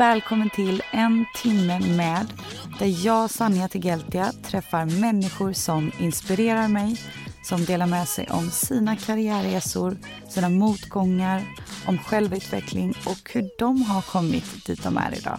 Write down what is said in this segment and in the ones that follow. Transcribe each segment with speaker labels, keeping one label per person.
Speaker 1: Välkommen till En timme med där jag, Sanja Tegeltia, träffar människor som inspirerar mig, som delar med sig om sina karriärresor, sina motgångar, om självutveckling och hur de har kommit dit de är idag.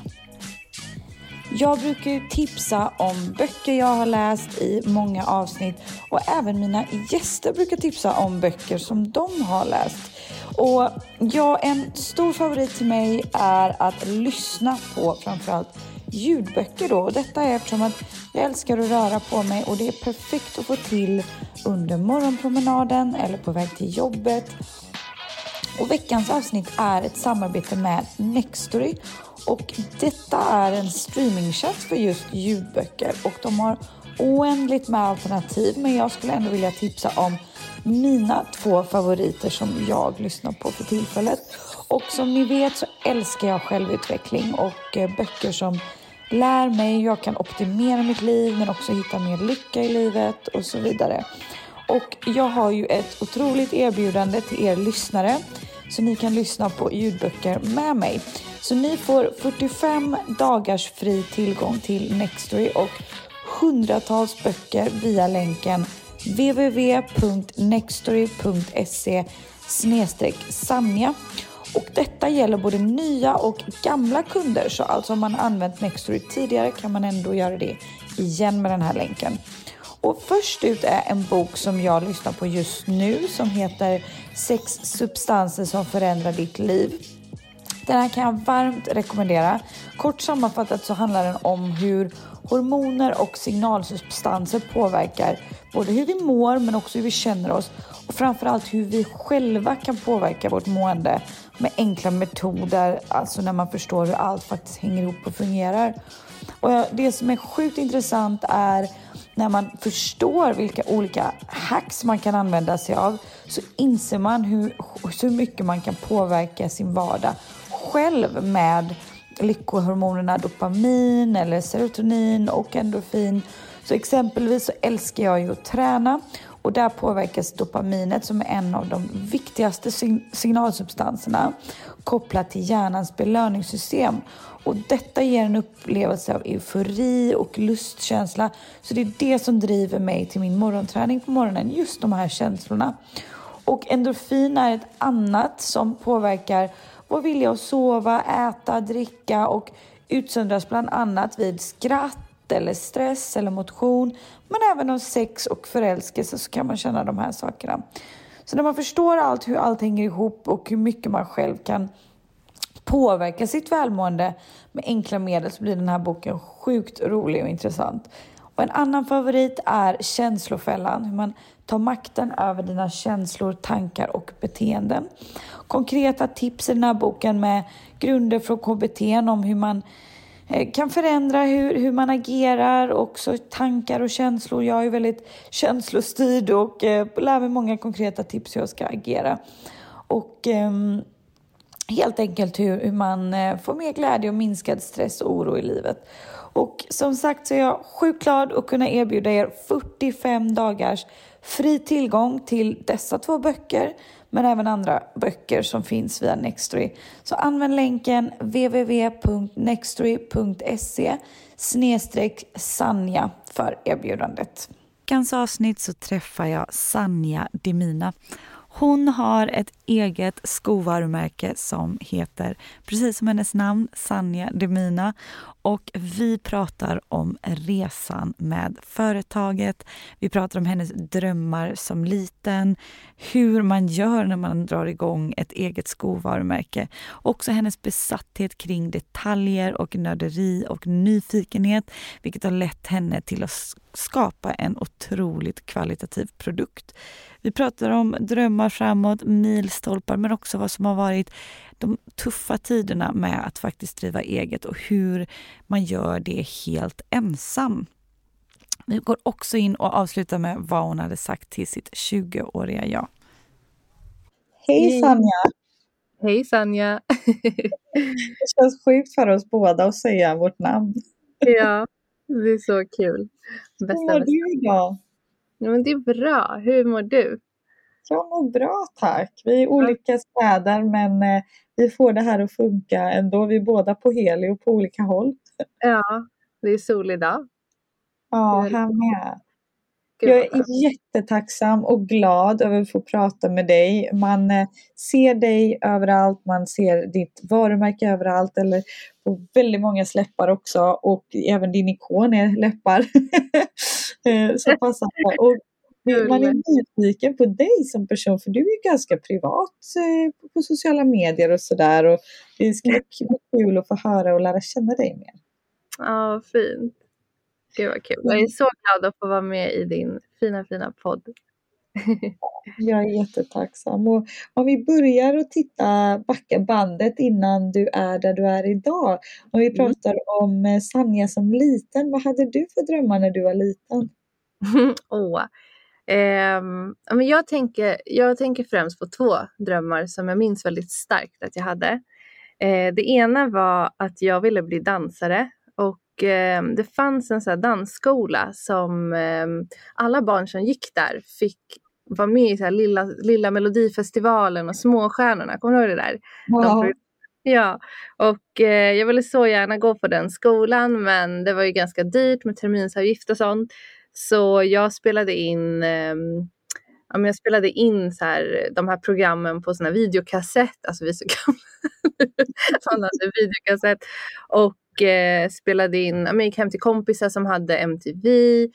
Speaker 1: Jag brukar ju tipsa om böcker jag har läst i många avsnitt och även mina gäster brukar tipsa om böcker som de har läst. Och ja, en stor favorit till mig är att lyssna på framförallt ljudböcker då. Och detta är eftersom att jag älskar att röra på mig och det är perfekt att få till under morgonpromenaden eller på väg till jobbet. Och veckans avsnitt är ett samarbete med Nextory och detta är en streamingtjänst för just ljudböcker och de har oändligt med alternativ men jag skulle ändå vilja tipsa om mina två favoriter som jag lyssnar på för tillfället. Och som ni vet så älskar jag självutveckling och eh, böcker som lär mig hur jag kan optimera mitt liv men också hitta mer lycka i livet och så vidare. Och jag har ju ett otroligt erbjudande till er lyssnare så ni kan lyssna på ljudböcker med mig. Så ni får 45 dagars fri tillgång till Nextory och hundratals böcker via länken www.nextory.se sanja och detta gäller både nya och gamla kunder så alltså om man använt Nextory tidigare kan man ändå göra det igen med den här länken. Och först ut är en bok som jag lyssnar på just nu som heter Sex substanser som förändrar ditt liv. Den här kan jag varmt rekommendera. Kort sammanfattat så handlar den om hur hormoner och signalsubstanser påverkar både hur vi mår men också hur vi känner oss och framförallt hur vi själva kan påverka vårt mående med enkla metoder, alltså när man förstår hur allt faktiskt hänger ihop och fungerar. Och det som är sjukt intressant är när man förstår vilka olika hacks man kan använda sig av så inser man hur, hur mycket man kan påverka sin vardag själv med lyckohormonerna dopamin eller serotonin och endorfin. Så exempelvis så älskar jag ju att träna och där påverkas dopaminet som är en av de viktigaste signalsubstanserna kopplat till hjärnans belöningssystem. Och detta ger en upplevelse av eufori och lustkänsla. Så det är det som driver mig till min morgonträning på morgonen, just de här känslorna. Och endorfin är ett annat som påverkar vår vilja att sova, äta, dricka och utsöndras bland annat vid skratt eller stress eller motion. Men även av sex och förälskelse så kan man känna de här sakerna. Så när man förstår allt, hur allt hänger ihop och hur mycket man själv kan påverka sitt välmående med enkla medel så blir den här boken sjukt rolig och intressant. Och en annan favorit är Känslofällan, hur man ta makten över dina känslor, tankar och beteenden. Konkreta tips i den här boken med grunder från KBT om hur man eh, kan förändra hur, hur man agerar, också tankar och känslor. Jag är väldigt känslostyrd och eh, lär mig många konkreta tips hur jag ska agera. Och eh, helt enkelt hur, hur man eh, får mer glädje och minskad stress och oro i livet. Och som sagt så är jag sjukt glad att kunna erbjuda er 45 dagars fri tillgång till dessa två böcker men även andra böcker som finns via Nextory. Så använd länken www.nextory.se snedstreck Sanja för erbjudandet. I veckans avsnitt så träffar jag Sanja Demina
Speaker 2: hon har ett eget skovarumärke som heter, precis som hennes namn, Sanja Demina. Och vi pratar om resan med företaget. Vi pratar om hennes drömmar som liten, hur man gör när man drar igång ett eget skovarumärke. Också hennes besatthet kring detaljer och nörderi och nyfikenhet, vilket har lett henne till att skapa en otroligt kvalitativ produkt. Vi pratar om drömmar framåt, milstolpar, men också vad som har varit de tuffa tiderna med att faktiskt driva eget och hur man gör det helt ensam. Vi går också in och avslutar med vad hon hade sagt till sitt 20-åriga jag. Hej Sanja!
Speaker 3: Hej Sanja!
Speaker 2: det känns sjukt för oss båda att säga vårt namn.
Speaker 3: ja, det är så kul.
Speaker 2: Bästa Hur mår du idag?
Speaker 3: Ja, men det är bra. Hur mår du?
Speaker 2: Jag mår bra tack. Vi är olika städer men eh, vi får det här att funka ändå. Vi är båda på Helio på olika håll.
Speaker 3: Ja, det är solig dag.
Speaker 2: Ja, här med. Jag är jättetacksam och glad över att få prata med dig. Man eh, ser dig överallt, man ser ditt varumärke överallt eller på väldigt många släppar också och även din ikon är läppar. Eh, så passande. Och man är nyfiken på dig som person för du är ganska privat eh, på sociala medier och sådär. Det ska bli kul att få höra och lära känna dig mer.
Speaker 3: Ja, fint. Gud vad kul. Jag är så glad att få vara med i din fina, fina podd.
Speaker 2: Jag är jättetacksam. Och om vi börjar att titta, backa bandet innan du är där du är idag. Om vi mm. pratar mm. om eh, Sanja som liten, vad hade du för drömmar när du var liten?
Speaker 3: oh. Eh, men jag, tänker, jag tänker främst på två drömmar som jag minns väldigt starkt att jag hade. Eh, det ena var att jag ville bli dansare och eh, det fanns en sån dansskola som eh, alla barn som gick där fick vara med i så lilla, lilla Melodifestivalen och Småstjärnorna. Kommer du ihåg det där? Ja. De, ja, och eh, jag ville så gärna gå på den skolan men det var ju ganska dyrt med terminsavgift och sånt. Så jag spelade in eh, ja, men jag spelade in så här, de här programmen på såna videokassett, alltså vi är så gamla. Man hade videokassett. Och eh, spelade in, jag gick hem till kompisar som hade MTV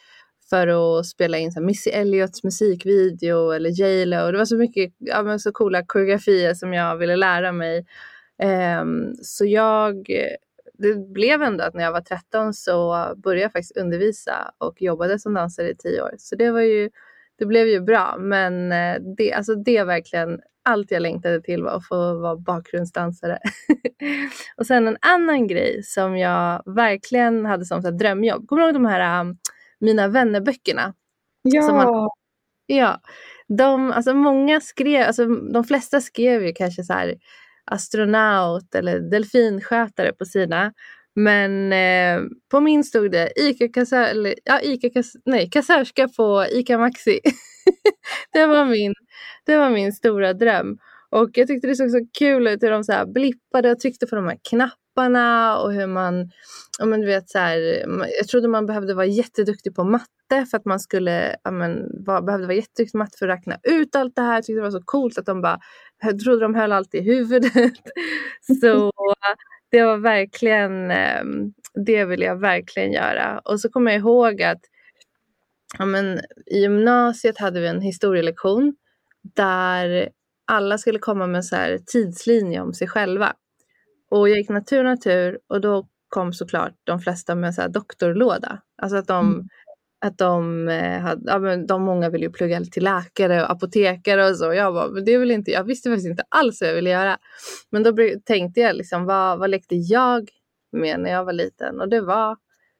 Speaker 3: för att spela in så här, Missy Elliots musikvideo eller J Lo. Det var så mycket ja, men så coola koreografier som jag ville lära mig. Um, så jag det blev ändå att när jag var 13 så började jag faktiskt undervisa och jobbade som dansare i tio år. Så det var ju, det blev ju bra. Men eh, det, alltså det är verkligen allt jag längtade till var att få vara bakgrundsdansare. och sen en annan grej som jag verkligen hade som så drömjobb. Kommer du ihåg de här um, Mina vänner-böckerna?
Speaker 2: Ja.
Speaker 3: Man, ja. De, alltså många skrev, alltså de flesta skrev ju kanske så här astronaut eller delfinskötare på sina. Men eh, på min stod det Ica, kassör, eller, ja, Ica kass, nej, kassörska på Ica Maxi. det, var min, det var min stora dröm. Och jag tyckte det såg så kul ut hur de så här blippade och tryckte på de här knapparna och hur man, ja men du vet så här, jag trodde man behövde vara jätteduktig på matte för att man skulle, ja men var, behövde vara jätteduktig på matte för att räkna ut allt det här. Jag tyckte det var så coolt att de bara, jag trodde de höll allt i huvudet. så det var verkligen, ehm, det ville jag verkligen göra. Och så kommer jag ihåg att ja men, i gymnasiet hade vi en historielektion där alla skulle komma med så här tidslinje om sig själva. Och jag gick natur, natur och då kom såklart de flesta med så här doktorlåda. Alltså att de, mm. att de, eh, hade, ja, men de många ville ju plugga till läkare och apotekare och så. Jag bara, men det vill inte jag. visste faktiskt inte alls vad jag ville göra. Men då tänkte jag liksom, vad, vad lekte jag med när jag var liten? Och det var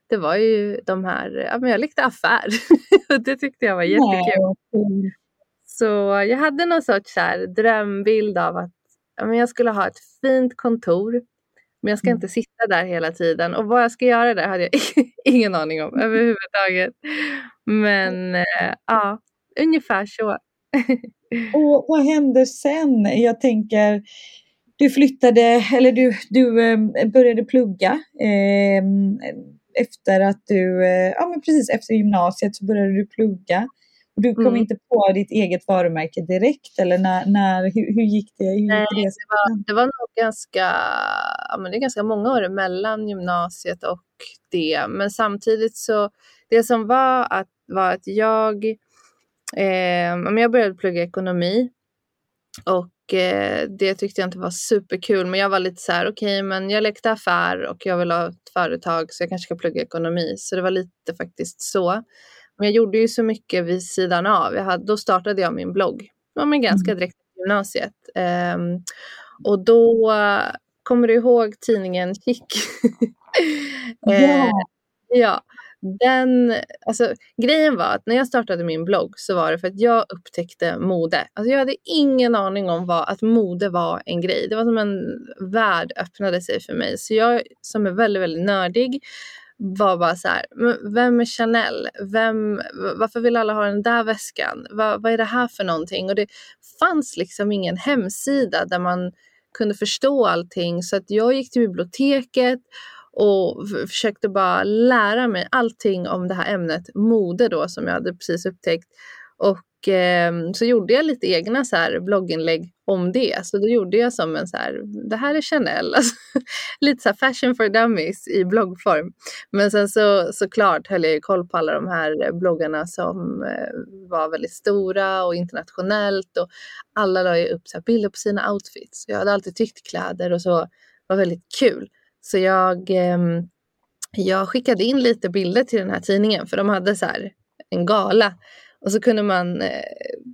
Speaker 3: det var ju de här, ja men jag lekte affär. det tyckte jag var jättekul. Nej. Så jag hade någon sorts så här drömbild av att ja, men jag skulle ha ett fint kontor. Men jag ska mm. inte sitta där hela tiden. Och vad jag ska göra där hade jag ingen aning om överhuvudtaget. Men äh, ja, ungefär så.
Speaker 2: och vad hände sen? Jag tänker, du flyttade, eller du, du äh, började plugga. Efter att du, ja men precis efter gymnasiet så började du plugga. Du kom mm. inte på ditt eget varumärke direkt eller när, när, hur, hur gick det? Hur gick
Speaker 3: Nej, det? Det, var, det var nog ganska, ja, men det är ganska många år mellan gymnasiet och det. Men samtidigt så, det som var att, var att jag, eh, jag började plugga ekonomi och eh, det tyckte jag inte var superkul. Men jag var lite så här, okej, okay, men jag lekte affär och jag vill ha ett företag så jag kanske ska plugga ekonomi. Så det var lite faktiskt så. Men jag gjorde ju så mycket vid sidan av. Jag hade, då startade jag min blogg. Ja, men ganska mm. direkt i gymnasiet. Um, och då kommer du ihåg tidningen Chic?
Speaker 2: ja. Eh,
Speaker 3: ja den, alltså, grejen var att när jag startade min blogg så var det för att jag upptäckte mode. Alltså, jag hade ingen aning om vad, att mode var en grej. Det var som en värld öppnade sig för mig. Så jag som är väldigt, väldigt nördig var bara så här, vem är Chanel? Vem, varför vill alla ha den där väskan? Va, vad är det här för någonting? Och det fanns liksom ingen hemsida där man kunde förstå allting. Så att jag gick till biblioteket och försökte bara lära mig allting om det här ämnet mode då som jag hade precis upptäckt. Och eh, så gjorde jag lite egna så här blogginlägg om det. Så då gjorde jag som en så här, det här är Chanel. Alltså, lite så här fashion for dummies i bloggform. Men sen så såklart höll jag ju koll på alla de här bloggarna som eh, var väldigt stora och internationellt och alla la ju upp så bilder på sina outfits. Jag hade alltid tyckt kläder och så var väldigt kul. Så jag, ehm, jag skickade in lite bilder till den här tidningen för de hade så en gala. Och så kunde man, eh,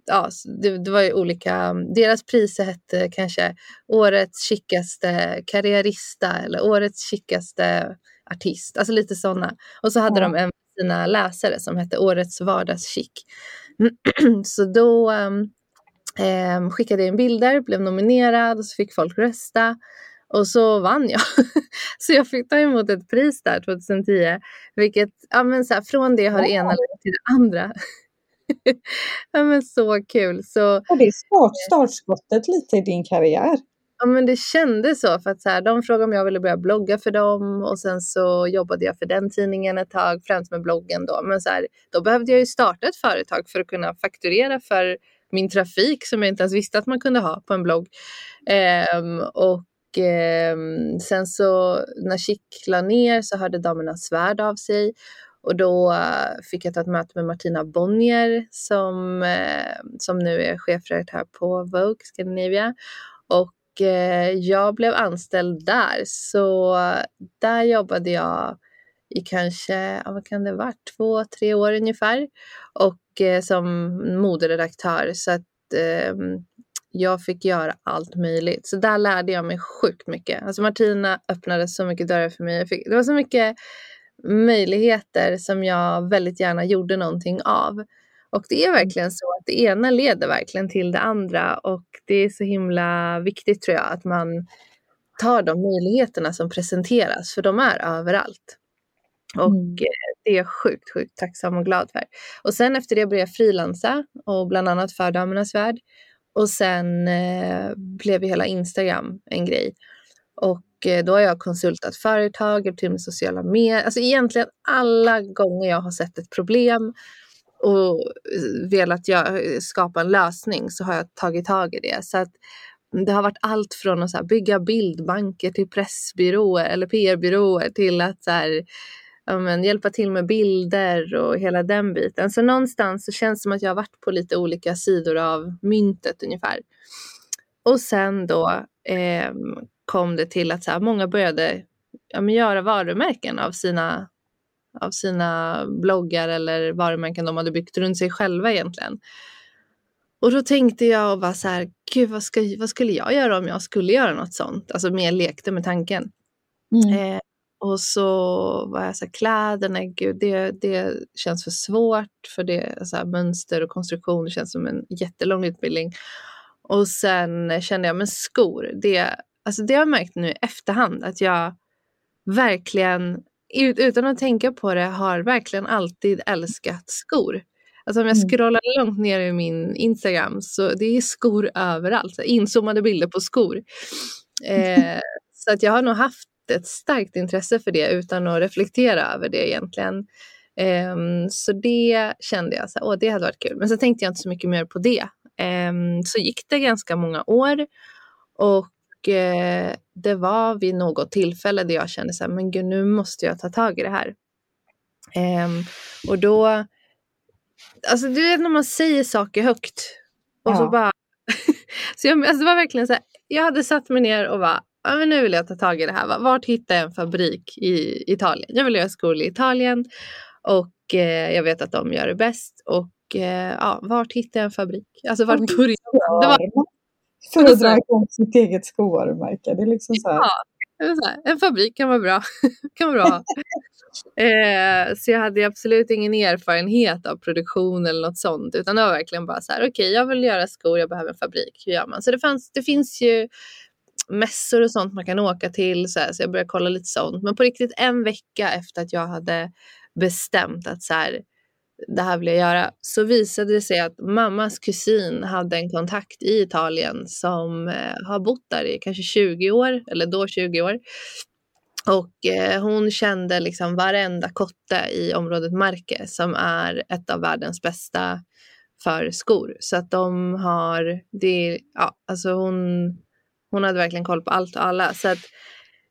Speaker 3: ja, det, det var ju olika, deras priser hette kanske årets chickaste karriärista eller årets chickaste artist, alltså lite sådana. Och så hade ja. de en av sina läsare som hette årets vardagschick. så då eh, skickade jag in bilder, blev nominerad och så fick folk rösta. Och så vann jag. så jag fick ta emot ett pris där 2010. Vilket, ja men så här, från det har det ena lett till det andra. ja men så kul. Så,
Speaker 2: och det är start, startskottet lite i din karriär.
Speaker 3: Ja men det kändes så. För att så här, de frågade om jag ville börja blogga för dem. Och sen så jobbade jag för den tidningen ett tag. Främst med bloggen då. Men så här, då behövde jag ju starta ett företag för att kunna fakturera för min trafik som jag inte ens visste att man kunde ha på en blogg. Ehm, och eh, sen så när Chic la ner så hörde damerna Svärd av sig och då eh, fick jag ta ett möte med Martina Bonnier som, eh, som nu är chefredaktör på Vogue Scandinavia. Och eh, jag blev anställd där, så där jobbade jag i kanske, ja, vad kan det vara, två, tre år ungefär. Och som moderedaktör. Så att ehm, jag fick göra allt möjligt. Så där lärde jag mig sjukt mycket. Alltså Martina öppnade så mycket dörrar för mig. Fick, det var så mycket möjligheter som jag väldigt gärna gjorde någonting av. Och det är mm. verkligen så att det ena leder verkligen till det andra och det är så himla viktigt tror jag att man tar de möjligheterna som presenteras för de är överallt. Och mm. Det är jag sjukt, sjukt tacksam och glad för. Och sen efter det började jag frilansa och bland annat för Damernas Värld. Och sen eh, blev hela Instagram en grej. Och eh, då har jag konsultat företag, hjälpt till med sociala medier. Alltså egentligen alla gånger jag har sett ett problem och eh, velat jag, skapa en lösning så har jag tagit tag i det. Så att det har varit allt från att så bygga bildbanker till pressbyråer eller PR-byråer till att så här, ja, men, hjälpa till med bilder och hela den biten. Så någonstans så känns det som att jag har varit på lite olika sidor av myntet ungefär. Och sen då eh, kom det till att så här, många började ja, men, göra varumärken av sina, av sina bloggar eller varumärken de hade byggt runt sig själva egentligen. Och då tänkte jag bara så här, gud vad, ska, vad skulle jag göra om jag skulle göra något sånt? Alltså mer lekte med tanken. Mm. Eh, och så var jag så här, kläderna, gud, det, det känns för svårt för det så här, mönster och konstruktion, känns som en jättelång utbildning. Och sen kände jag, men skor, det, alltså det har jag märkt nu i efterhand att jag verkligen, utan att tänka på det, har verkligen alltid älskat skor. Alltså om jag mm. scrollar långt ner i min Instagram så det är skor överallt, inzoomade bilder på skor. Eh, så att jag har nog haft ett starkt intresse för det utan att reflektera över det egentligen. Um, så det kände jag, så åh, det hade varit kul. Men så tänkte jag inte så mycket mer på det. Um, så gick det ganska många år och uh, det var vid något tillfälle där jag kände så här, men gud, nu måste jag ta tag i det här. Um, och då, alltså du vet när man säger saker högt och ja. så bara, så jag, alltså det var verkligen så här, jag hade satt mig ner och bara, ja, men nu vill jag ta tag i det här. Vart hittar jag en fabrik i Italien? Jag vill göra skor i Italien och eh, jag vet att de gör det bäst. Och eh, ja, vart hittar jag en fabrik? Alltså vart börjar
Speaker 2: man? Det var... För att dra igång sitt eget skovarumärke. Det är liksom så här.
Speaker 3: Ja, här, en fabrik kan vara bra. kan vara bra. eh, så jag hade absolut ingen erfarenhet av produktion eller något sånt. Utan det var verkligen bara så här, okej okay, jag vill göra skor, jag behöver en fabrik. Hur gör man? Så det, fanns, det finns ju mässor och sånt man kan åka till. Så, här, så jag började kolla lite sånt. Men på riktigt en vecka efter att jag hade bestämt att så här, det här vill jag göra, så visade det sig att mammas kusin hade en kontakt i Italien som eh, har bott där i kanske 20 år, eller då 20 år. Och eh, hon kände liksom varenda kotte i området Marke som är ett av världens bästa för skor. Så att de har, det, ja, alltså hon, hon hade verkligen koll på allt och alla. Så att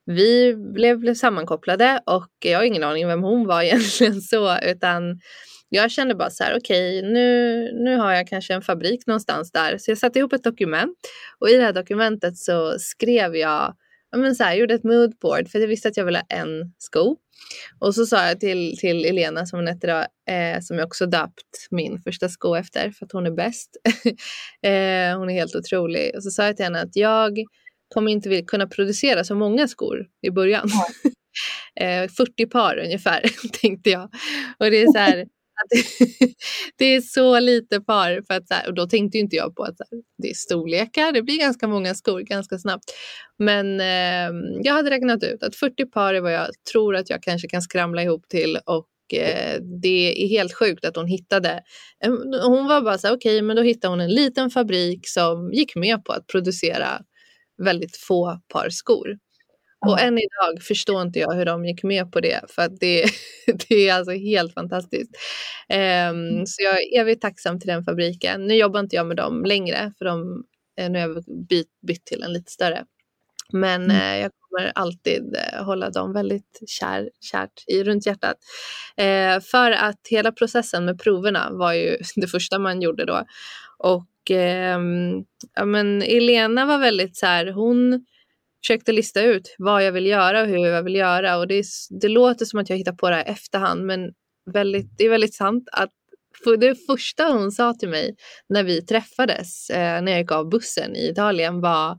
Speaker 3: vi blev, blev sammankopplade och jag har ingen aning vem hon var egentligen så utan jag kände bara så här, okej, okay, nu, nu har jag kanske en fabrik någonstans där. Så jag satte ihop ett dokument och i det här dokumentet så skrev jag, men så här, gjorde ett moodboard för jag visste att jag ville ha en sko. Och så sa jag till, till Elena som hon hette då, eh, som jag också döpt min första sko efter för att hon är bäst. eh, hon är helt otrolig. Och så sa jag till henne att jag kommer inte kunna producera så många skor i början. eh, 40 par ungefär tänkte jag. Och det är så här, det är så lite par. För att, så här, och då tänkte inte jag på att här, det är storlekar. Det blir ganska många skor ganska snabbt. Men eh, jag hade räknat ut att 40 par är vad jag tror att jag kanske kan skramla ihop till. Och eh, det är helt sjukt att hon hittade. Ehm, hon var bara så här, okej, okay, men då hittade hon en liten fabrik som gick med på att producera väldigt få par skor. Och än idag förstår inte jag hur de gick med på det för att det, det är alltså helt fantastiskt. Um, så jag är evigt tacksam till den fabriken. Nu jobbar inte jag med dem längre för de, eh, nu har jag bytt, bytt till en lite större. Men mm. eh, jag kommer alltid eh, hålla dem väldigt kär, kärt i, runt hjärtat. Eh, för att hela processen med proverna var ju det första man gjorde då. Och ehm, ja, men Elena var väldigt så här, hon försökte lista ut vad jag vill göra och hur jag vill göra. Och det, är, det låter som att jag hittar på det här i efterhand, men väldigt, det är väldigt sant att för det första hon sa till mig när vi träffades, eh, när jag gick av bussen i Italien var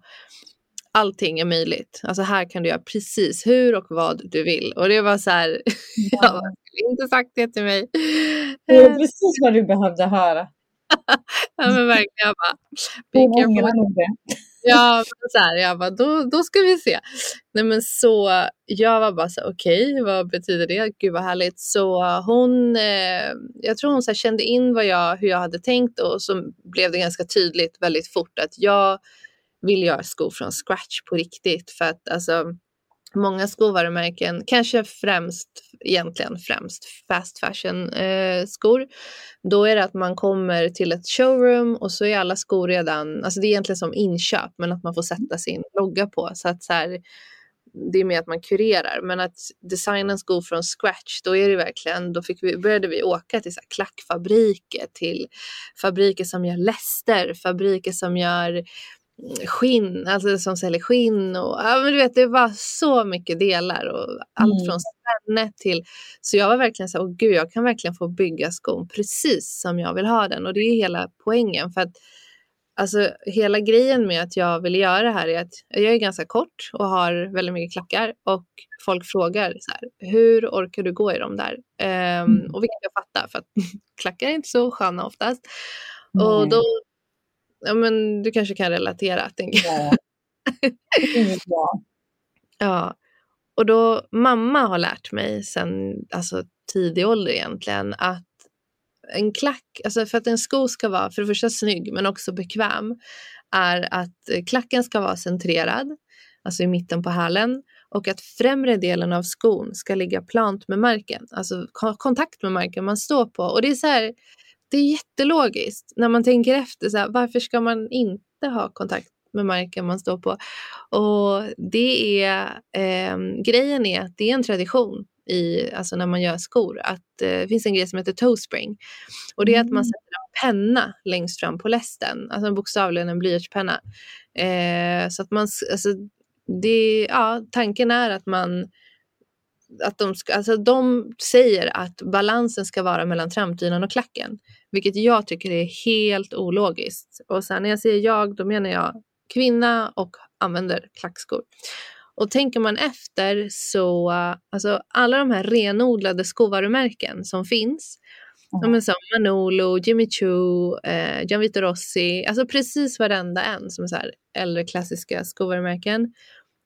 Speaker 3: allting är möjligt. Alltså här kan du göra precis hur och vad du vill. Och det var så här, ja. jag skulle inte sagt det till mig.
Speaker 2: Det är precis vad du behövde höra.
Speaker 3: ja men verkligen. Jag bara, Ja, så här, jag bara, då, då ska vi se. Nej men så jag var bara så okej, okay, vad betyder det? Gud vad härligt. Så hon, eh, jag tror hon så kände in vad jag, hur jag hade tänkt och så blev det ganska tydligt väldigt fort att jag vill göra skor från scratch på riktigt för att alltså många skovarumärken, kanske främst, egentligen främst fast fashion eh, skor. Då är det att man kommer till ett showroom och så är alla skor redan, alltså det är egentligen som inköp men att man får sätta sin logga på. Så att så här, det är mer att man kurerar. Men att designa en sko från scratch då är det verkligen, då fick vi, började vi åka till så här klackfabriker, till fabriker som gör läster, fabriker som gör skinn, alltså som säljer skinn och ja, men du vet det var så mycket delar och mm. allt från spännet till så jag var verkligen så åh gud jag kan verkligen få bygga skon precis som jag vill ha den och det är hela poängen för att alltså hela grejen med att jag vill göra det här är att jag är ganska kort och har väldigt mycket klackar och folk frågar så här, hur orkar du gå i dem där? Um, och vilket jag fattar för att klackar är inte så sköna oftast. Mm. Och då ja, men du kanske kan relatera, tänker jag. Ja. ja. Och då, mamma har lärt mig sen alltså, tidig ålder egentligen att en klack, alltså för att en sko ska vara för det första snygg men också bekväm, är att klacken ska vara centrerad, alltså i mitten på hälen och att främre delen av skon ska ligga plant med marken, alltså kontakt med marken man står på. Och det är så här, det är jättelogiskt när man tänker efter. Så här, varför ska man inte ha kontakt med marken man står på? Och det är, eh, grejen är att det är en tradition i, alltså när man gör skor, att eh, det finns en grej som heter toe spring. Och det är att man mm. sätter en penna längst fram på lästen, alltså bokstavligen en blyertspenna. Eh, så att man, alltså, det, ja, tanken är att man att de, ska, alltså de säger att balansen ska vara mellan trampdynan och klacken, vilket jag tycker är helt ologiskt. Och sen när jag säger jag, då menar jag kvinna och använder klackskor. Och tänker man efter så, alltså alla de här renodlade skovarumärken som finns, mm. som Manolo, Jimmy Choo, eh, Gianvito Rossi, alltså precis varenda en som är så här äldre klassiska skovarumärken,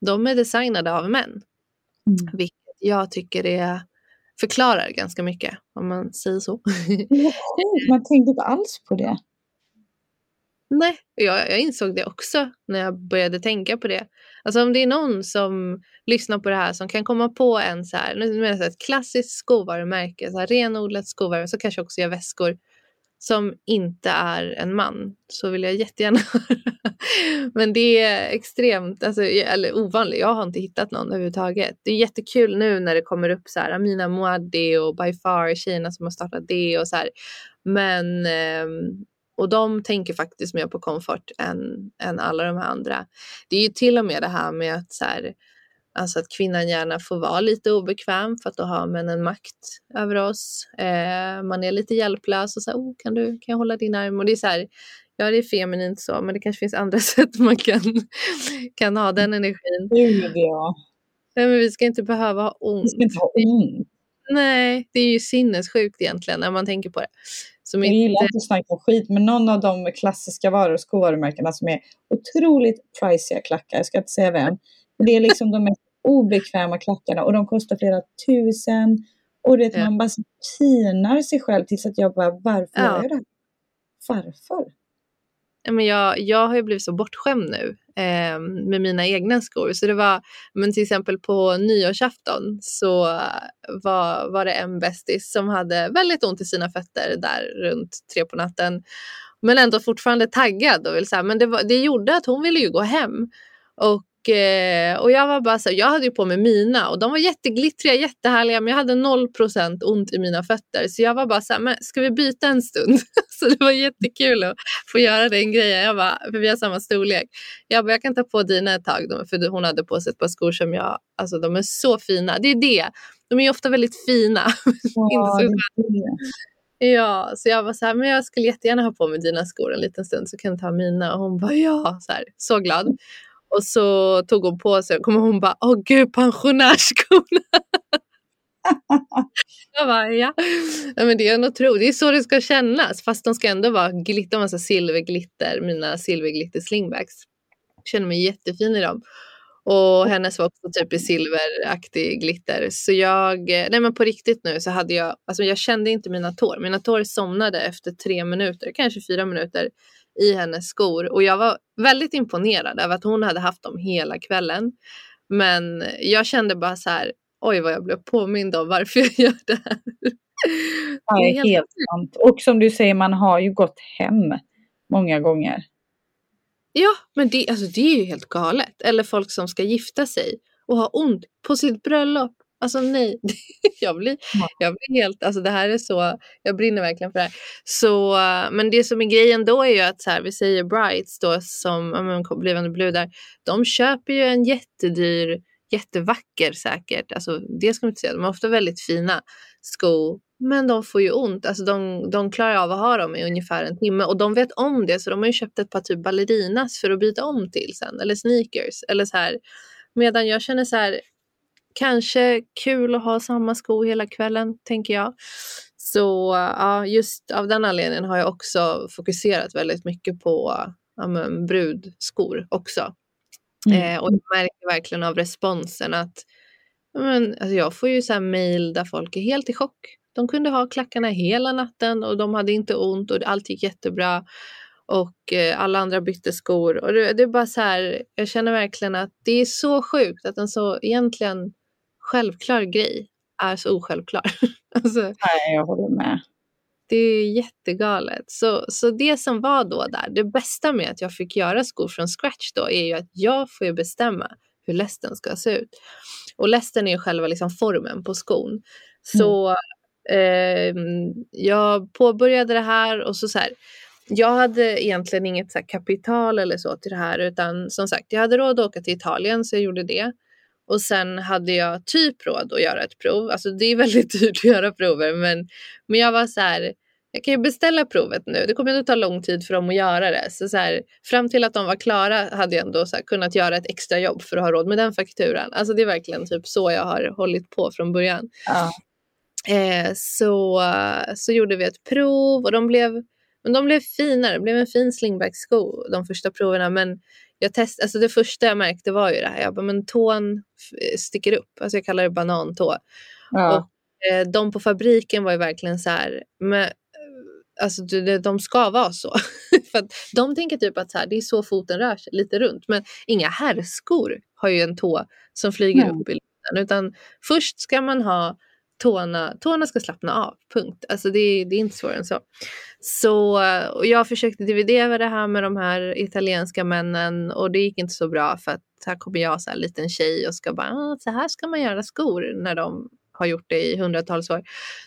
Speaker 3: de är designade av män. Mm. Jag tycker det förklarar ganska mycket, om man säger så.
Speaker 2: man tänkte inte alls på det.
Speaker 3: Nej, jag, jag insåg det också när jag började tänka på det. Alltså om det är någon som lyssnar på det här som kan komma på en så här, nu menar jag ett klassiskt skovarumärke, så här renodlat skovarumärke, så kanske också gör väskor som inte är en man så vill jag jättegärna höra. Men det är extremt, alltså, eller ovanligt. Jag har inte hittat någon överhuvudtaget. Det är jättekul nu när det kommer upp så här Amina Moadi och By Far tjejerna som har startat det och så här. Men ehm, och de tänker faktiskt mer på komfort än, än alla de här andra. Det är ju till och med det här med att, så här, alltså att kvinnan gärna får vara lite obekväm för att då har männen makt över oss. Eh, man är lite hjälplös och så här, oh, kan, du, kan jag hålla din arm? Och det är så här, ja det är feminint så, men det kanske finns andra sätt man kan, kan ha den energin.
Speaker 2: Gud ja.
Speaker 3: Nej, men vi ska inte behöva ha ont. Vi
Speaker 2: ska inte ha ont.
Speaker 3: Nej, det är ju sinnessjukt egentligen när man tänker på det.
Speaker 2: Som jag gillar inte att snacka skit, men någon av de klassiska varor och skovarumärkena som är otroligt priciga klackar, jag ska inte säga vem, men det är liksom de mest obekväma klackarna och de kostar flera tusen. Och det, ja. man bara pinar sig själv tills att jag bara, varför ja. gör jag det Varför?
Speaker 3: men jag, jag har ju blivit så bortskämd nu eh, med mina egna skor. Så det var, men till exempel på nyårsafton så var, var det en bästis som hade väldigt ont i sina fötter där runt tre på natten. Men ändå fortfarande taggad och vill säga, men det, var, det gjorde att hon ville ju gå hem. Och och jag var bara så jag hade ju på mig mina och de var jätteglittriga, jättehärliga men jag hade 0% ont i mina fötter. Så jag var bara så här, men ska vi byta en stund? så det var jättekul att få göra den grejen. Jag bara, för vi har samma storlek. Jag bara, jag kan ta på dina ett tag. För hon hade på sig ett par skor som jag, alltså de är så fina. Det är det. De är ofta väldigt fina. Ja, Ja, så jag var så här, men jag skulle jättegärna ha på mig dina skor en liten stund så kan du ta mina. Och hon bara ja, så, här, så glad. Och så tog hon på sig och kom hon bara, åh gud pensionärsskorna. jag bara, ja. ja men det är nog tro. Det är så det ska kännas. Fast de ska ändå vara glitter, massa silverglitter, mina silverglitter slingbacks. Jag känner mig jättefin i dem. Och hennes var också typ i silveraktig glitter. Så jag, nej men på riktigt nu så hade jag, alltså jag kände inte mina tår. Mina tår somnade efter tre minuter, kanske fyra minuter i hennes skor och jag var väldigt imponerad över att hon hade haft dem hela kvällen. Men jag kände bara så här, oj vad jag blev påmind om varför jag gör det här.
Speaker 2: Ja, det är helt, helt sant. Och som du säger, man har ju gått hem många gånger.
Speaker 3: Ja, men det, alltså, det är ju helt galet. Eller folk som ska gifta sig och ha ont på sitt bröllop. Alltså nej, jag blir, jag blir helt, alltså det här är så, jag brinner verkligen för det här. Så, men det som är grejen då är ju att så här, vi säger brights då som ja, blivande brudar, de köper ju en jättedyr, jättevacker säkert, alltså det ska man inte säga, de är ofta väldigt fina skor, men de får ju ont, alltså de, de klarar av att ha dem i ungefär en timme och de vet om det så de har ju köpt ett par typ ballerinas för att byta om till sen, eller sneakers, eller så här. Medan jag känner så här, kanske kul att ha samma sko hela kvällen, tänker jag. Så ja, just av den anledningen har jag också fokuserat väldigt mycket på ja, men, brudskor också. Mm. Eh, och jag märker verkligen av responsen att men, alltså jag får ju så mejl där folk är helt i chock. De kunde ha klackarna hela natten och de hade inte ont och allt gick jättebra. och eh, alla andra bytte skor. Och det, det, är bara så här, jag känner verkligen att det är så sjukt att en så egentligen självklar grej är så osjälvklar.
Speaker 2: alltså, Nej, jag håller med.
Speaker 3: Det är jättegalet. Så, så det som var då där, det bästa med att jag fick göra skor från scratch då är ju att jag får ju bestämma hur lästen ska se ut. Och lästen är ju själva liksom formen på skon. Så mm. eh, jag påbörjade det här och så, så här, jag hade egentligen inget så kapital eller så till det här utan som sagt jag hade råd att åka till Italien så jag gjorde det. Och sen hade jag typ råd att göra ett prov. Alltså det är väldigt dyrt att göra prover men, men jag var så här, jag kan ju beställa provet nu. Det kommer inte ta lång tid för dem att göra det. Så, så här, fram till att de var klara hade jag ändå här, kunnat göra ett extra jobb för att ha råd med den fakturan. Alltså det är verkligen typ så jag har hållit på från början. Ja. Eh, så, så gjorde vi ett prov och de blev, men de blev finare. Det blev en fin slingback-sko de första proverna. Men jag test, alltså det första jag märkte var ju det här. Jag bara, men tån sticker upp. Alltså jag kallar det banantå. Ja. Och, eh, de på fabriken var ju verkligen så här. Men, alltså de ska vara så. För de tänker typ att så här, det är så foten rör sig, lite runt. Men inga herrskor har ju en tå som flyger mm. upp i luften. Utan först ska man ha tårna, tårna ska slappna av, punkt. Alltså det, det är inte svårare än så. så och jag försökte dividera det här med de här italienska männen och det gick inte så bra för att här kommer jag, så här liten tjej och ska bara, ah, så här ska man göra skor när de har gjort det i hundratals år.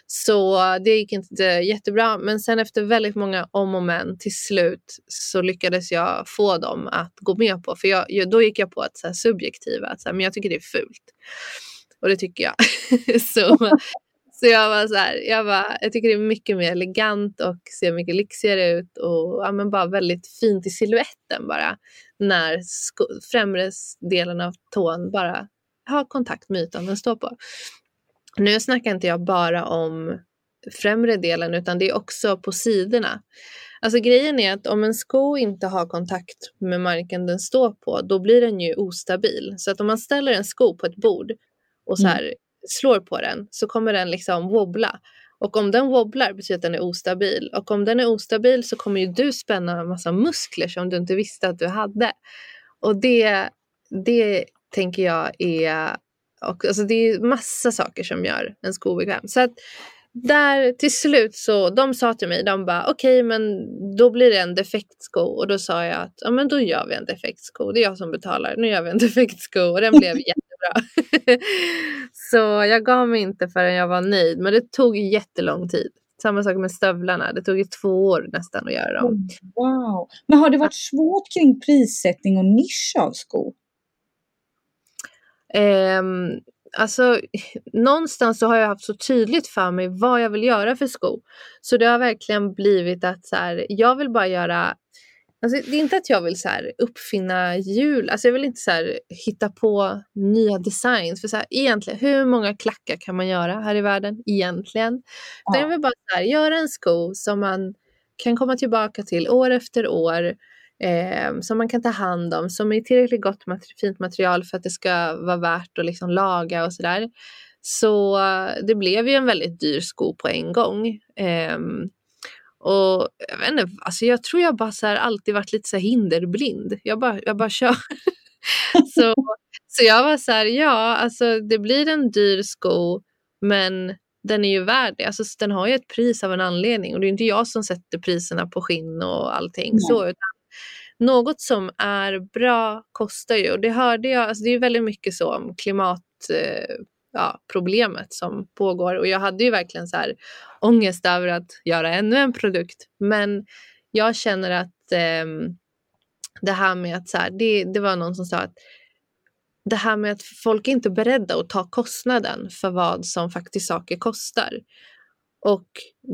Speaker 3: Så det gick inte jättebra. Men sen efter väldigt många om och men till slut så lyckades jag få dem att gå med på. För jag, då gick jag på att så subjektiva, att så här, men jag tycker det är fult. Och det tycker jag. så, så jag var så här, jag, bara, jag tycker det är mycket mer elegant och ser mycket lyxigare ut och ja, men bara väldigt fint i siluetten bara. När främre delen av tån bara har kontakt med ytan den står på. Nu snackar inte jag bara om främre delen utan det är också på sidorna. Alltså grejen är att om en sko inte har kontakt med marken den står på, då blir den ju ostabil. Så att om man ställer en sko på ett bord och så mm. här mm. slår på den så kommer den liksom wobbla. Och om den wobblar betyder att den är ostabil. Och om den är ostabil så kommer ju du spänna en massa muskler som du inte visste att du hade. Och det, det tänker jag är och, alltså det är massa saker som gör en sko bekväm. Så att där till slut så, de sa till mig, de bara okej okay, men då blir det en defektsko och då sa jag att ja men då gör vi en defektsko, det är jag som betalar, nu gör vi en defektsko och den blev jättebra. så jag gav mig inte förrän jag var nöjd men det tog jättelång tid. Samma sak med stövlarna, det tog ju två år nästan att göra dem.
Speaker 2: Wow, men har det varit svårt kring prissättning och nisch av skor?
Speaker 3: Eh, alltså, någonstans så har jag haft så tydligt för mig vad jag vill göra för sko. Så det har verkligen blivit att så här, jag vill bara göra Alltså, det är inte att jag vill så här, uppfinna hjul. Alltså, jag vill inte så här, hitta på nya designs. För så här, egentligen, hur många klackar kan man göra här i världen egentligen? Ja. Jag vill bara så här, göra en sko som man kan komma tillbaka till år efter år eh, som man kan ta hand om, som är tillräckligt gott fint material för att det ska vara värt att liksom laga och sådär. Så det blev ju en väldigt dyr sko på en gång. Eh, och jag vet inte, alltså jag tror jag bara så här alltid varit lite så hinderblind. Jag bara, jag bara kör. så, så jag var så här, ja, alltså det blir en dyr sko, men den är ju värd det. Alltså, den har ju ett pris av en anledning och det är inte jag som sätter priserna på skinn och allting. Nej. Så, något som är bra kostar ju och det hörde jag, alltså det är väldigt mycket så om klimatproblemet eh, ja, som pågår och jag hade ju verkligen så här ångest över att göra ännu en produkt. Men jag känner att eh, det här med att så här, det, det var någon som sa att det här med att folk är inte beredda att ta kostnaden för vad som faktiskt saker kostar. Och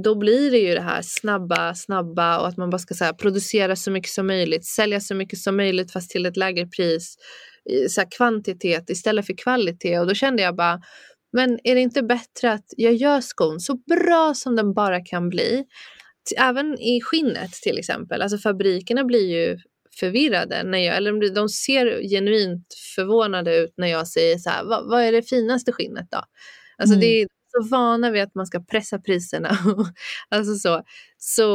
Speaker 3: då blir det ju det här snabba, snabba och att man bara ska så här, producera så mycket som möjligt, sälja så mycket som möjligt fast till ett lägre pris. Så kvantitet istället för kvalitet. Och då kände jag bara, men är det inte bättre att jag gör skon så bra som den bara kan bli? Även i skinnet till exempel. Alltså fabrikerna blir ju förvirrade. När jag, eller de ser genuint förvånade ut när jag säger så här, vad, vad är det finaste skinnet då? Alltså mm. det så vana vid att man ska pressa priserna. alltså så. så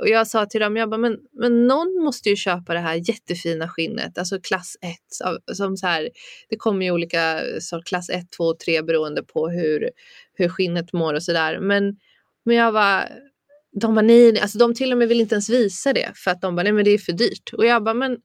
Speaker 3: och jag sa till dem, jag bara, men, men någon måste ju köpa det här jättefina skinnet, alltså klass 1. Som så här, det kommer ju olika så klass 1, 2 och 3 beroende på hur, hur skinnet mår och sådär. Men, men jag var de bara nej, alltså de till och med vill inte ens visa det för att de bara nej men det är för dyrt. Och jag bara men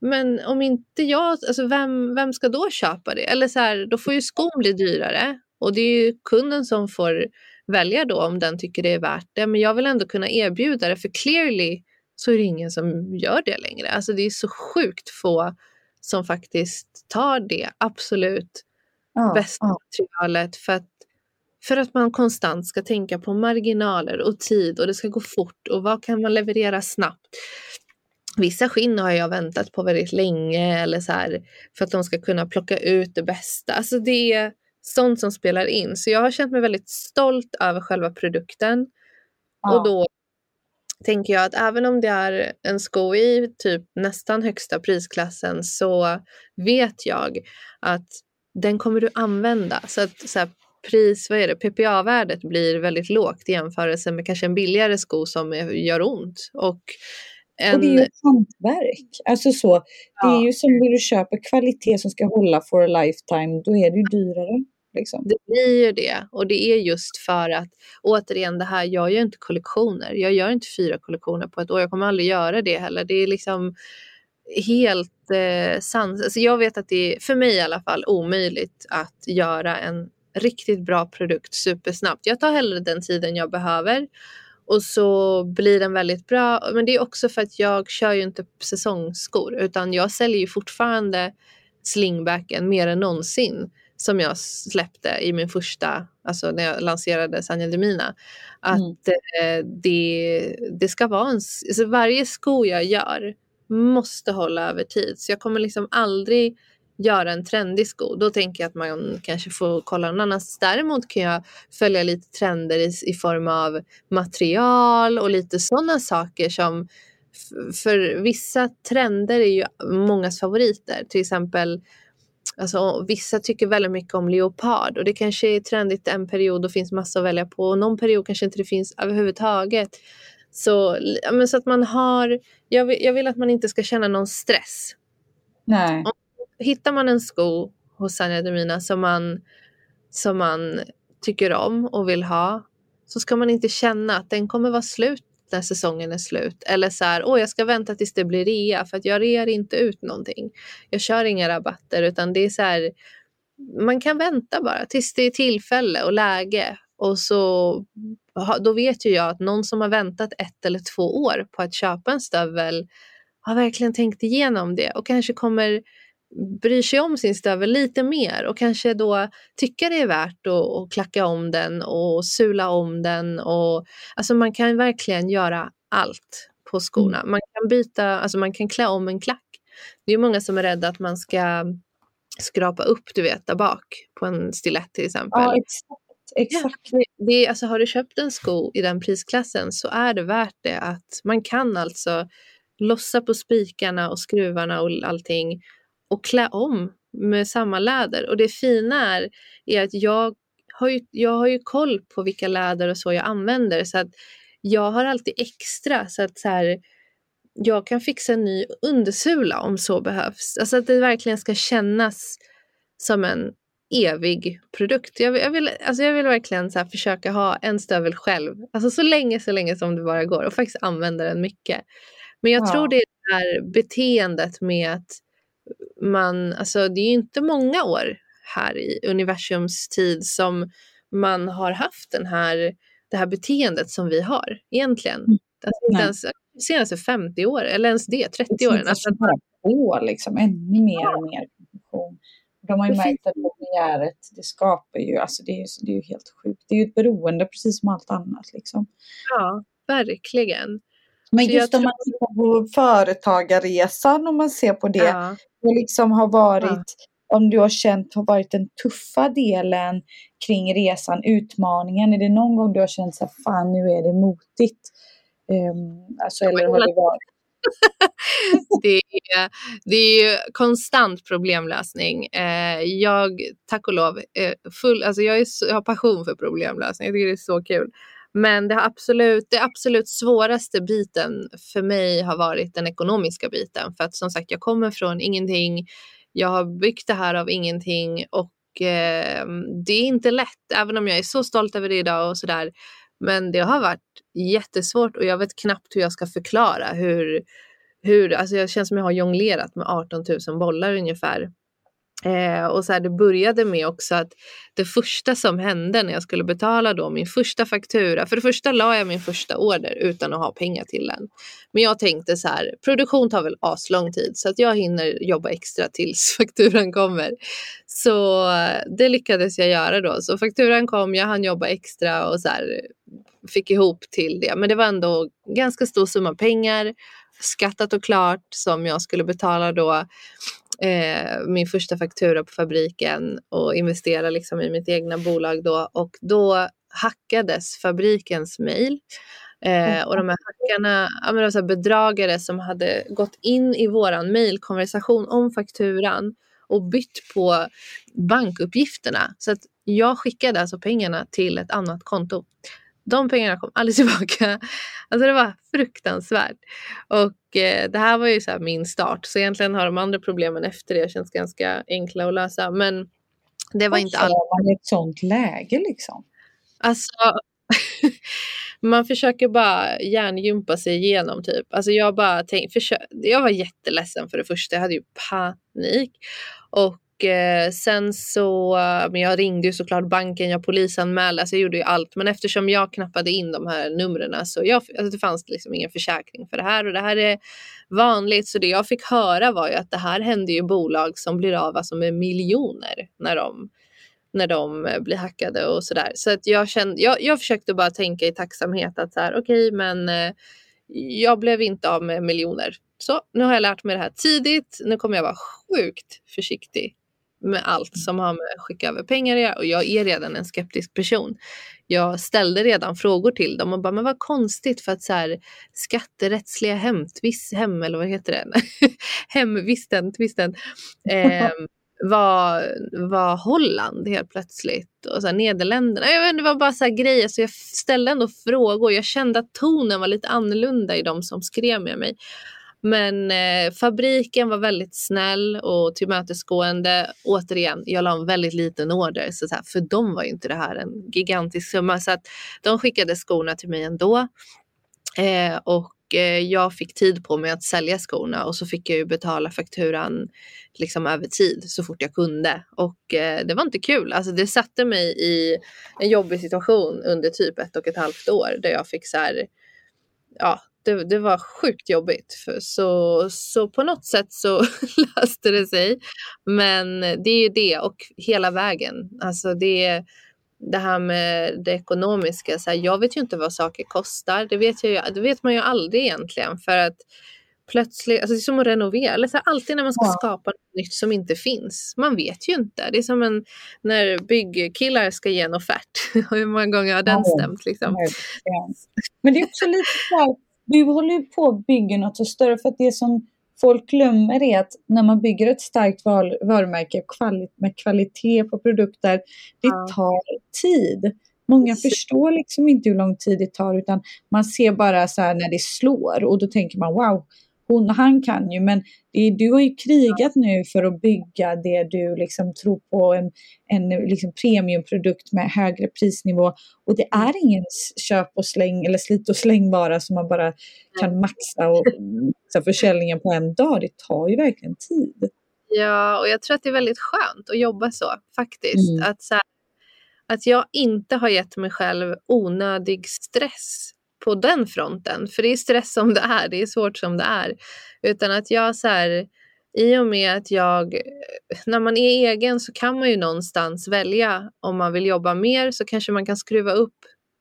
Speaker 3: men om inte jag, alltså vem, vem ska då köpa det? Eller så här, då får ju skon bli dyrare och det är ju kunden som får välja då om den tycker det är värt det. Men jag vill ändå kunna erbjuda det för clearly så är det ingen som gör det längre. Alltså det är så sjukt få som faktiskt tar det absolut ja, bästa ja. materialet för att, för att man konstant ska tänka på marginaler och tid och det ska gå fort och vad kan man leverera snabbt. Vissa skinn har jag väntat på väldigt länge eller så här, för att de ska kunna plocka ut det bästa. Alltså det är sånt som spelar in. Så jag har känt mig väldigt stolt över själva produkten. Ja. Och då tänker jag att även om det är en sko i typ nästan högsta prisklassen så vet jag att den kommer du använda. Så att så här, pris, vad är det, PPA-värdet blir väldigt lågt i jämförelse med kanske en billigare sko som gör ont. Och
Speaker 2: en... Och det är ju ett hantverk. Alltså så, ja. Det är ju som när du köper kvalitet som ska hålla for a lifetime, då är det ju dyrare. Liksom.
Speaker 3: Det blir ju det. Och det är just för att, återigen det här, jag gör inte kollektioner. Jag gör inte fyra kollektioner på ett år. Jag kommer aldrig göra det heller. Det är liksom helt eh, sans... Alltså jag vet att det är, för mig i alla fall, omöjligt att göra en riktigt bra produkt supersnabbt. Jag tar hellre den tiden jag behöver och så blir den väldigt bra. Men det är också för att jag kör ju inte säsongsskor utan jag säljer ju fortfarande slingbacken mer än någonsin som jag släppte i min första, alltså när jag lanserade Sanja Demina. Att mm. eh, det, det ska vara en, alltså varje sko jag gör måste hålla över tid. Så jag kommer liksom aldrig göra en trendig sko, då tänker jag att man kanske får kolla någon annanstans. Däremot kan jag följa lite trender i, i form av material och lite sådana saker som för vissa trender är ju mångas favoriter. Till exempel Alltså, vissa tycker väldigt mycket om leopard och det kanske är trendigt en period och finns massa att välja på och någon period kanske inte det finns överhuvudtaget. Så, men så att man har, jag vill, jag vill att man inte ska känna någon stress.
Speaker 2: Nej. Om
Speaker 3: hittar man en sko hos Sanja Demina som man, som man tycker om och vill ha så ska man inte känna att den kommer vara slut när säsongen är slut. Eller så här, åh jag ska vänta tills det blir rea för att jag rear inte ut någonting. Jag kör inga rabatter utan det är så här, man kan vänta bara tills det är tillfälle och läge. Och så, då vet ju jag att någon som har väntat ett eller två år på att köpa en stövel har verkligen tänkt igenom det och kanske kommer bryr sig om sin stövel lite mer och kanske då tycker det är värt att, att klacka om den och sula om den. Och, alltså man kan verkligen göra allt på skorna. Mm. Man kan byta, alltså man kan klä om en klack. Det är många som är rädda att man ska skrapa upp, du vet, där bak på en stilett till exempel.
Speaker 2: Ja, exakt. exakt.
Speaker 3: Ja, det, det, alltså, har du köpt en sko i den prisklassen så är det värt det att man kan alltså lossa på spikarna och skruvarna och allting och klä om med samma läder. Och det fina är, är att jag har, ju, jag har ju koll på vilka läder och så jag använder så att jag har alltid extra så att så här, jag kan fixa en ny undersula om så behövs. Alltså att det verkligen ska kännas som en evig produkt. Jag vill, jag vill, alltså jag vill verkligen så försöka ha en stövel själv, alltså så länge, så länge som det bara går och faktiskt använda den mycket. Men jag ja. tror det är det här beteendet med att man, alltså det är ju inte många år här i universums tid som man har haft den här, det här beteendet som vi har egentligen. Alltså inte ens senaste 50 år eller ens det, 30 åren. Alltså,
Speaker 2: på liksom, ännu mer och mer De har ju märkt att begäret, det skapar ju, alltså det är, det är ju helt sjukt. Det är ju ett beroende precis som allt annat liksom.
Speaker 3: Ja, verkligen.
Speaker 2: Men just om man tittar på företagarresan, om man ser på det, ja. det liksom har varit, ja. om du har känt har varit den tuffa delen kring resan, utmaningen, är det någon gång du har känt så här, fan nu är det motigt? Um, alltså, eller har det varit?
Speaker 3: det, är, det är konstant problemlösning. Eh, jag, tack och lov, full, alltså jag, är, jag har passion för problemlösning. Jag tycker det är så kul. Men det, har absolut, det absolut svåraste biten för mig har varit den ekonomiska biten. För att som sagt, jag kommer från ingenting. Jag har byggt det här av ingenting och eh, det är inte lätt, även om jag är så stolt över det idag och sådär. Men det har varit jättesvårt och jag vet knappt hur jag ska förklara hur, hur alltså jag känns som jag har jonglerat med 18 000 bollar ungefär. Eh, och så här, det började med också att det första som hände när jag skulle betala då min första faktura. För det första la jag min första order utan att ha pengar till den. Men jag tänkte så här, produktion tar väl aslång tid så att jag hinner jobba extra tills fakturan kommer. Så eh, det lyckades jag göra då. Så fakturan kom, jag hann jobba extra och så här, fick ihop till det. Men det var ändå ganska stor summa pengar skattat och klart som jag skulle betala då eh, min första faktura på fabriken och investera liksom i mitt egna bolag då och då hackades fabrikens mejl. Eh, och de här hackarna, ja, men det var bedragare som hade gått in i våran mejlkonversation om fakturan och bytt på bankuppgifterna. Så att jag skickade alltså pengarna till ett annat konto. De pengarna kom aldrig tillbaka. Alltså det var fruktansvärt. Och eh, det här var ju så min start. Så egentligen har de andra problemen efter det känns ganska enkla att lösa. Men det var
Speaker 2: Vad
Speaker 3: inte alls.
Speaker 2: Man i ett sånt läge liksom?
Speaker 3: Alltså, man försöker bara hjärngympa sig igenom typ. Alltså jag bara tänk, försök, jag var jätteledsen för det första. Jag hade ju panik. Och Eh, sen så, eh, men jag ringde ju såklart banken, jag polisanmälde, alltså jag gjorde ju allt. Men eftersom jag knappade in de här numren så jag, alltså det fanns liksom ingen försäkring för det här och det här är vanligt. Så det jag fick höra var ju att det här händer ju bolag som blir av alltså med miljoner när de när de eh, blir hackade och sådär. Så att jag, kände, jag, jag försökte bara tänka i tacksamhet att så här, okej, okay, men jag blev inte av med miljoner. Så nu har jag lärt mig det här tidigt. Nu kommer jag vara sjukt försiktig med allt som har med att skicka över pengar att göra. Och jag är redan en skeptisk person. Jag ställde redan frågor till dem och bara, men vad konstigt för att så här, skatterättsliga hemtvist, hem, eller vad heter det? Hemvisten, tvisten. Eh, var, var Holland helt plötsligt och så här, Nederländerna. Jag vet, det var bara så här grejer så jag ställde ändå frågor. Jag kände att tonen var lite annorlunda i de som skrev med mig. Men eh, fabriken var väldigt snäll och tillmötesgående. Återigen, jag la en väldigt liten order så, så här, för dem var inte det här en gigantisk summa. Så att de skickade skorna till mig ändå. Eh, och eh, jag fick tid på mig att sälja skorna och så fick jag ju betala fakturan liksom över tid så fort jag kunde. Och eh, det var inte kul. Alltså det satte mig i en jobbig situation under typ ett och ett halvt år där jag fick så här, ja, det, det var sjukt jobbigt. För, så, så på något sätt så löste det sig. Men det är ju det och hela vägen. Alltså det, det här med det ekonomiska. Så här, jag vet ju inte vad saker kostar. Det vet, jag det vet man ju aldrig egentligen. För att plötsligt, alltså det är som att renovera. Eller så här, alltid när man ska ja. skapa något nytt som inte finns. Man vet ju inte. Det är som en, när byggkillar ska ge en offert. Hur många gånger har den stämt? Liksom?
Speaker 2: Ja. Men det är också lite så här, du håller ju på att bygga något så större för att det som folk glömmer är att när man bygger ett starkt varumärke med kvalitet på produkter, det tar tid. Många förstår liksom inte hur lång tid det tar utan man ser bara så när det slår och då tänker man wow, hon, han kan ju, men det, du har ju krigat nu för att bygga det du liksom tror på, en, en liksom premiumprodukt med högre prisnivå. Och det är ingen köp och släng eller slit och släng bara som man bara kan maxa och maxa försäljningen på en dag. Det tar ju verkligen tid.
Speaker 3: Ja, och jag tror att det är väldigt skönt att jobba så faktiskt. Mm. Att, så här, att jag inte har gett mig själv onödig stress på den fronten. För det är stress som det är, det är svårt som det är. Utan att jag så här, i och med att jag, när man är egen så kan man ju någonstans välja om man vill jobba mer så kanske man kan skruva upp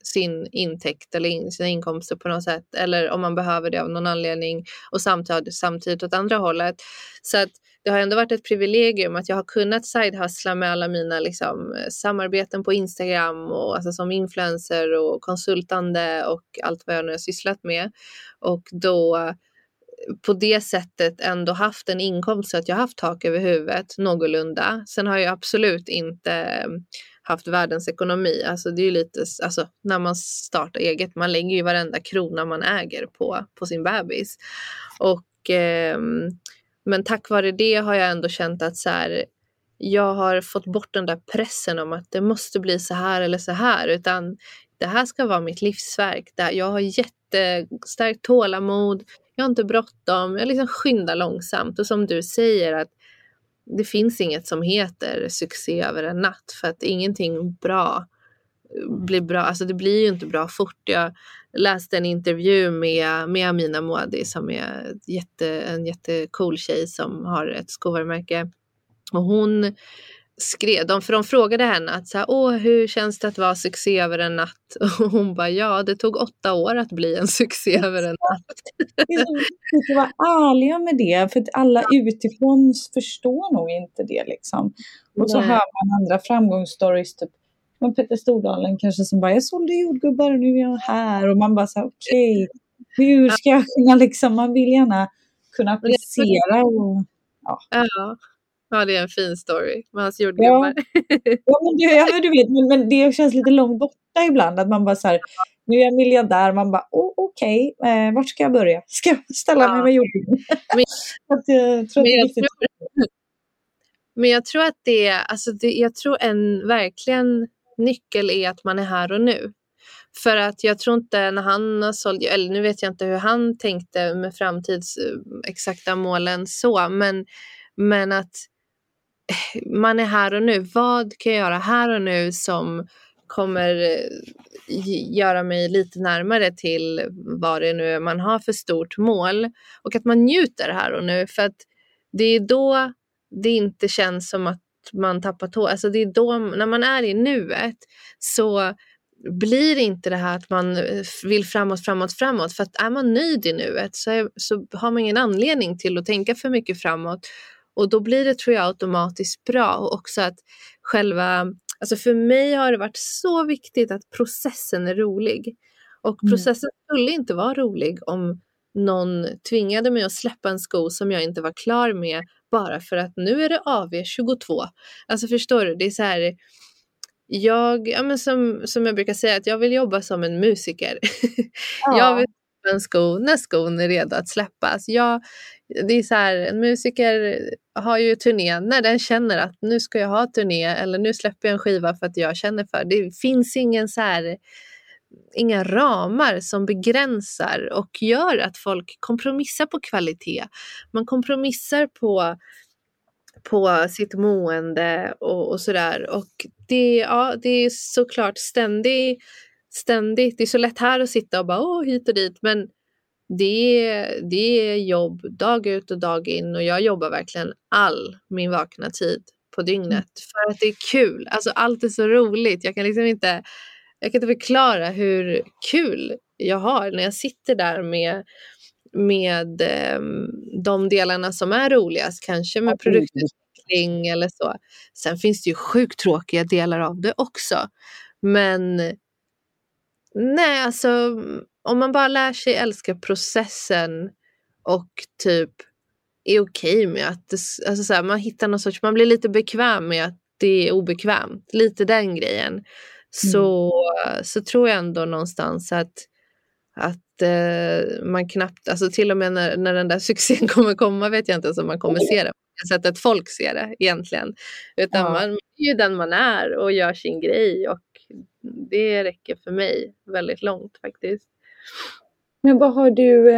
Speaker 3: sin intäkt eller sina inkomster på något sätt eller om man behöver det av någon anledning och samtidigt, samtidigt åt andra hållet. Så att det har ändå varit ett privilegium att jag har kunnat sidehustla med alla mina liksom, eh, samarbeten på Instagram och alltså, som influencer och konsultande och allt vad jag nu har sysslat med. Och då eh, på det sättet ändå haft en inkomst så att jag haft tak över huvudet någorlunda. Sen har jag absolut inte eh, haft världens ekonomi. Alltså det är ju lite, alltså när man startar eget, man lägger ju varenda krona man äger på, på sin bebis. Och, eh, men tack vare det har jag ändå känt att så här, jag har fått bort den där pressen om att det måste bli så här eller så här, utan det här ska vara mitt livsverk. Jag har jättestarkt tålamod, jag har inte bråttom, jag liksom skyndar långsamt. Och som du säger att det finns inget som heter succé över en natt för att ingenting bra blir bra. Alltså det blir ju inte bra fort. Jag läste en intervju med, med Amina Moadi som är jätte, en jättecool tjej som har ett skovarumärke. Och hon skrev, de, för de frågade henne att så här, Åh, hur känns det att vara succé över en natt? Och hon bara, ja, det tog åtta år att bli en succé över en natt.
Speaker 2: Viktigt att vara ärliga med det, för att alla utifrån förstår nog inte det. Liksom. Och så Nej. hör man andra framgångsstories, typ från Petter Stordalen kanske som bara, jag sålde jordgubbar och nu är jag här. Och man bara, okej, okay, hur ska jag kunna liksom, man vill gärna kunna applicera. Och,
Speaker 3: ja. ja. Ja, det är en fin story med hans jordgubbar.
Speaker 2: Ja, ja, men, du, ja, men du vet, men, men, det känns lite långt borta ibland. Att man bara så här, nu är jag miljardär, man bara, oh, okej, okay, eh, vart ska jag börja? Ska jag ställa ja. mig med? Men, jag tror men, jag tror,
Speaker 3: men jag tror att det, alltså det, jag tror en verkligen nyckel är att man är här och nu. För att jag tror inte när han sålde, eller nu vet jag inte hur han tänkte med framtids eh, exakta målen så, men, men att eh, man är här och nu. Vad kan jag göra här och nu som kommer eh, göra mig lite närmare till vad det nu är man har för stort mål och att man njuter här och nu för att det är då det inte känns som att man tappar tå. Alltså det är då, när man är i nuet så blir inte det här att man eh, vill framåt, framåt, framåt. För att är man nöjd i nuet så, är, så har man ingen anledning till att tänka för mycket framåt. Och då blir det tror jag automatiskt bra och också att själva, alltså för mig har det varit så viktigt att processen är rolig. Och mm. processen skulle inte vara rolig om någon tvingade mig att släppa en sko som jag inte var klar med bara för att nu är det AV22. Alltså förstår du, det är så här jag, ja men som, som jag brukar säga, att jag vill jobba som en musiker. Ja. jag vill en sko när skon är redo att släppas. Jag, det är så här, en musiker har ju turné när den känner att nu ska jag ha turné eller nu släpper jag en skiva för att jag känner för det. Det finns ingen så här, inga ramar som begränsar och gör att folk kompromissar på kvalitet. Man kompromissar på på sitt mående och, och sådär. Och det, ja, det är såklart ständigt, ständigt, det är så lätt här att sitta och bara åh hit och dit men det är, det är jobb dag ut och dag in och jag jobbar verkligen all min vakna tid på dygnet mm. för att det är kul. Alltså allt är så roligt. Jag kan liksom inte, jag kan inte förklara hur kul jag har när jag sitter där med med eh, de delarna som är roligast, kanske med produktutveckling eller så. Sen finns det ju sjukt tråkiga delar av det också. Men nej, alltså om man bara lär sig älska processen och typ är okej okay med att det, alltså så här, man hittar någon sorts, man blir lite bekväm med att det är obekvämt, lite den grejen. Så, mm. så tror jag ändå någonstans att, att eh, man knappt, alltså till och med när, när den där succén kommer komma vet jag inte ens om man kommer se det på sättet folk ser det egentligen. Utan ja. man är ju den man är och gör sin grej och det räcker för mig väldigt långt faktiskt.
Speaker 2: Men vad har du,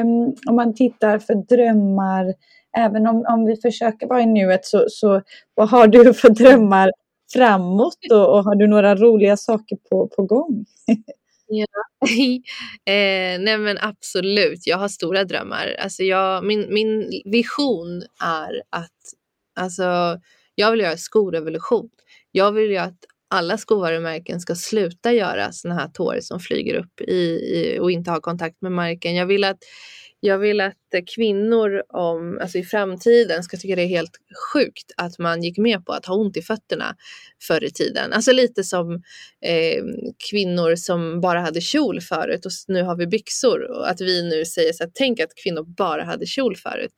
Speaker 2: om man tittar för drömmar, även om, om vi försöker vara i nuet, så, så vad har du för drömmar framåt och, och har du några roliga saker på, på gång?
Speaker 3: Ja. eh, nej men absolut, jag har stora drömmar. Alltså jag, min, min vision är att alltså, jag vill göra skorevolution. Jag vill ju att alla skovarumärken ska sluta göra såna här tår som flyger upp i, i, och inte ha kontakt med marken. Jag vill att jag vill att kvinnor om, alltså i framtiden ska tycka det är helt sjukt att man gick med på att ha ont i fötterna förr i tiden. Alltså lite som eh, kvinnor som bara hade kjol förut och nu har vi byxor och att vi nu säger så här, tänk att kvinnor bara hade kjol förut.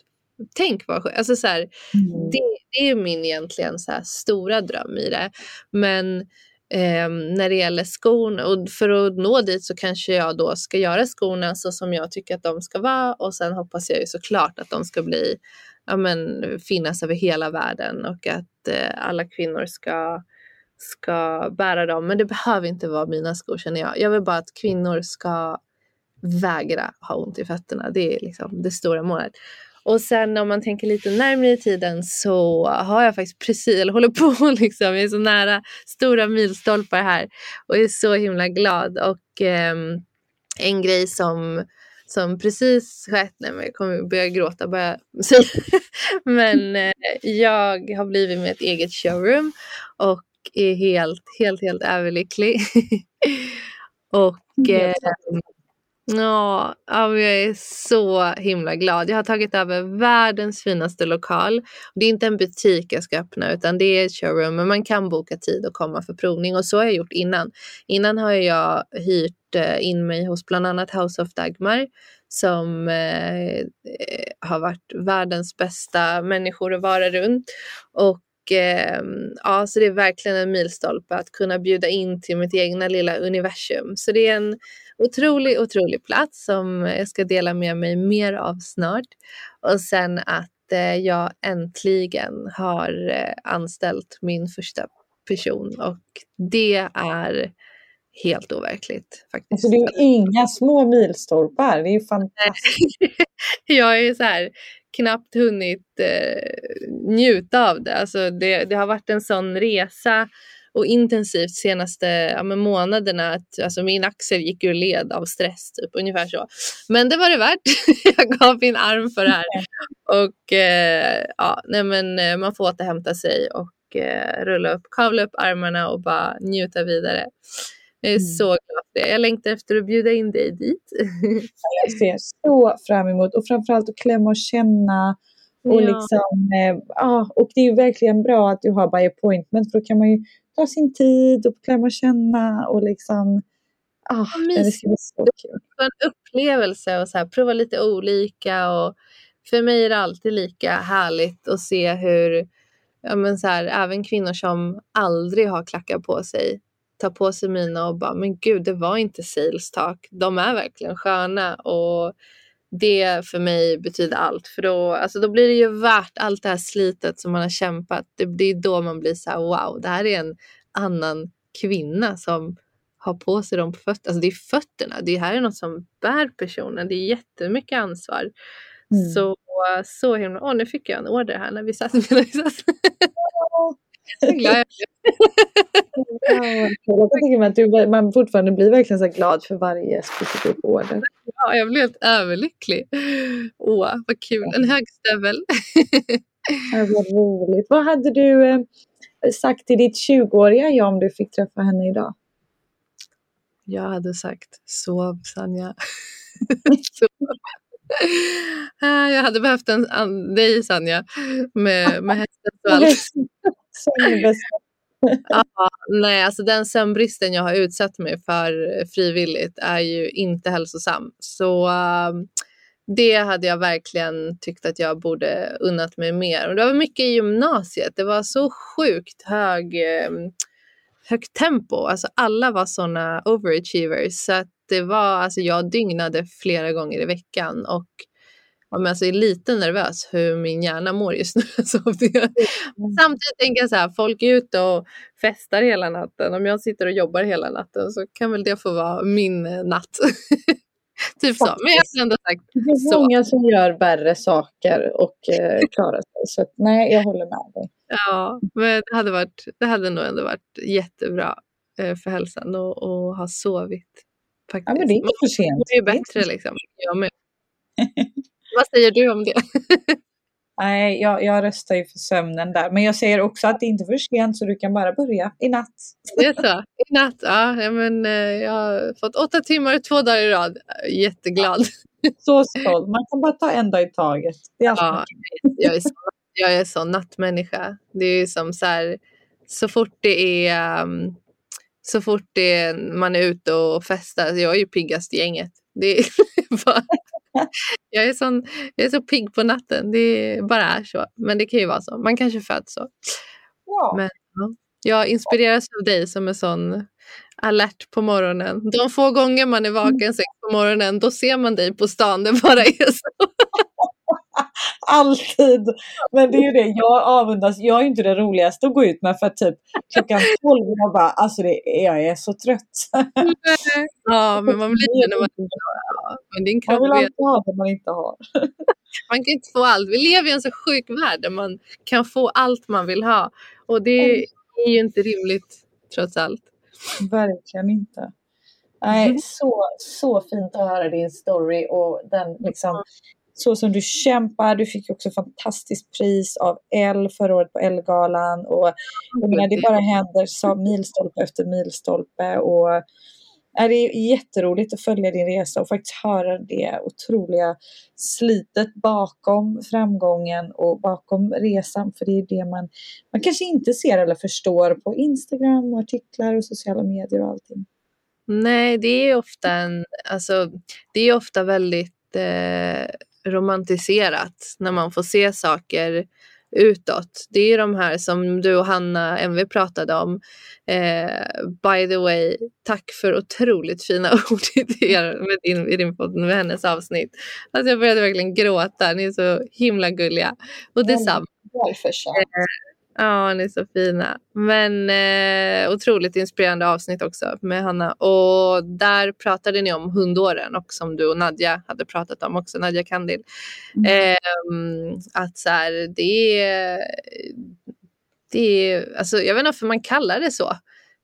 Speaker 3: Tänk vad sjukt. Alltså så här, mm. det, det, är min egentligen så stora dröm i det. Men eh, när det gäller skon, Och för att nå dit så kanske jag då ska göra skorna så som jag tycker att de ska vara och sen hoppas jag ju såklart att de ska bli, ja men finnas över hela världen och att eh, alla kvinnor ska ska bära dem. Men det behöver inte vara mina skor känner jag. Jag vill bara att kvinnor ska vägra ha ont i fötterna. Det är liksom det stora målet. Och sen om man tänker lite närmare i tiden så har jag faktiskt precis, eller håller på liksom, jag är så nära stora milstolpar här och är så himla glad. Och eh, en grej som som precis skett, nej men jag kommer börja gråta bara men eh, jag har blivit med ett eget showroom och är helt, helt, helt överlycklig. och eh, Ja, jag är så himla glad. Jag har tagit över världens finaste lokal. Det är inte en butik jag ska öppna utan det är ett showroom men man kan boka tid och komma för provning och så har jag gjort innan. Innan har jag hyrt eh, in mig hos bland annat House of Dagmar som eh, har varit världens bästa människor att vara runt. Och ehm, ja, så det är verkligen en milstolpe att kunna bjuda in till mitt egna lilla universum. Så det är en otrolig, otrolig plats som jag ska dela med mig mer av snart. Och sen att eh, jag äntligen har eh, anställt min första person och det är helt overkligt. Faktiskt.
Speaker 2: Alltså det är inga små milstolpar, det är ju fantastiskt.
Speaker 3: jag är så här, knappt hunnit eh, njuta av det. Alltså det. Det har varit en sån resa och intensivt senaste ja, månaderna. Att, alltså, min axel gick ur led av stress, typ, ungefär så. Men det var det värt. jag gav min arm för det här. Och eh, ja, nej, men, eh, man får återhämta sig och eh, rulla upp, kavla upp armarna och bara njuta vidare. Jag är mm. så glad för det. Jag längtar efter att bjuda in dig dit.
Speaker 2: jag ser så fram emot och framförallt att klämma och känna och, ja. liksom, eh, ja, och det är verkligen bra att du har by appointment för då kan man ju ta sin tid och klämma och känna och liksom Ah, det ska bli så kul.
Speaker 3: En upplevelse och så här, prova lite olika och för mig är det alltid lika härligt att se hur ja, men så här, även kvinnor som aldrig har klackar på sig tar på sig mina och bara men gud det var inte sales talk. De är verkligen sköna och det för mig betyder allt. För då, alltså då blir det ju värt allt det här slitet som man har kämpat. Det, det är då man blir så här, wow, det här är en annan kvinna som har på sig dem på fötterna. Alltså det är fötterna, det här är något som bär personen. Det är jättemycket ansvar. Mm. Så, så himla... Åh, nu fick jag en order här när vi satt. När vi satt.
Speaker 2: Jag är glad jag tycker man, att man fortfarande blir verkligen så glad för varje specifik order.
Speaker 3: Ja, jag blir helt överlycklig. Åh, vad kul. En högstövel.
Speaker 2: ja, vad roligt. Vad hade du eh, sagt till ditt 20-åriga jag om du fick träffa henne idag?
Speaker 3: Jag hade sagt sov Sanja. sov. Ah, jag hade behövt en, dig Sanja med, med hästen och allt. ja, nej, alltså den sömnbristen jag har utsatt mig för frivilligt är ju inte hälsosam. Så uh, det hade jag verkligen tyckt att jag borde unnat mig mer. Och det var mycket i gymnasiet. Det var så sjukt hög, ehm, högt tempo. Alltså alla var sådana overachievers. Så att det var, alltså jag dygnade flera gånger i veckan. Och men alltså är lite nervös hur min hjärna mår just nu. Så det, mm. Samtidigt tänker jag så här, folk är ute och festar hela natten. Om jag sitter och jobbar hela natten så kan väl det få vara min eh, natt. typ så. Men jag har ändå sagt
Speaker 2: Det är så. många som gör värre saker och eh, klarar sig. Så att, nej, jag håller med dig.
Speaker 3: Ja, men det hade, varit, det hade nog ändå varit jättebra eh, för hälsan att ha sovit. Faktiskt.
Speaker 2: Ja, men det är inte för sent.
Speaker 3: Det är bättre liksom. Jag med. Vad säger du om det?
Speaker 2: Nej, jag, jag röstar ju för sömnen där. Men jag säger också att det inte är för sent så du kan bara börja i natt.
Speaker 3: Det är så? I natt? Ja, men, eh, jag har fått åtta timmar två dagar i rad. Jätteglad.
Speaker 2: Så stolt. Man kan bara ta en dag i taget.
Speaker 3: Ja, jag är så, jag är så nattmänniska. Det är som så här, så fort det är um, så fort det är, man är ute och festar, jag är ju piggast i gänget. Det är bara, jag, är sån, jag är så pigg på natten, det bara är så. Men det kan ju vara så, man kanske föds så.
Speaker 2: Ja.
Speaker 3: Men ja, jag inspireras av dig som är sån alert på morgonen. De få gånger man är vaken sex på morgonen, då ser man dig på stan, det bara är så.
Speaker 2: Alltid. Men det är ju det, jag avundas. Jag är ju inte det roligaste att gå ut med för typ klockan 12 och jag bara, alltså det, jag är så trött.
Speaker 3: Ja, men man blir det när man ja, men din
Speaker 2: Man
Speaker 3: kropp
Speaker 2: vill
Speaker 3: vet,
Speaker 2: alltid ha det man inte har.
Speaker 3: man kan inte få allt. Vi lever i en så sjuk värld där man kan få allt man vill ha. Och det är ju inte rimligt trots allt.
Speaker 2: Verkligen inte. Nej,
Speaker 3: Mm.
Speaker 2: så, så fint att höra din story och den liksom så som du kämpar. Du fick också fantastiskt pris av Elle förra året på Elle-galan och jag menar, det bara händer så milstolpe efter milstolpe och ja, det är jätteroligt att följa din resa och faktiskt höra det otroliga slitet bakom framgången och bakom resan för det är det man, man kanske inte ser eller förstår på Instagram och artiklar och sociala medier och allting.
Speaker 3: Nej, det är ofta en, alltså, det är ofta väldigt eh, romantiserat när man får se saker utåt. Det är de här som du och Hanna MV pratade om. Eh, by the way, tack för otroligt fina ord i, er, med din, i din podd med hennes avsnitt. Alltså jag började verkligen gråta, ni är så himla gulliga. Och detsamma.
Speaker 2: Välförtjänt.
Speaker 3: Ja, ni är så fina. Men eh, otroligt inspirerande avsnitt också med Hanna. Och där pratade ni om hundåren och som du och Nadja hade pratat om också, Nadja Kandil. Ehm, att så här, det är, det är, alltså jag vet inte varför man kallar det så.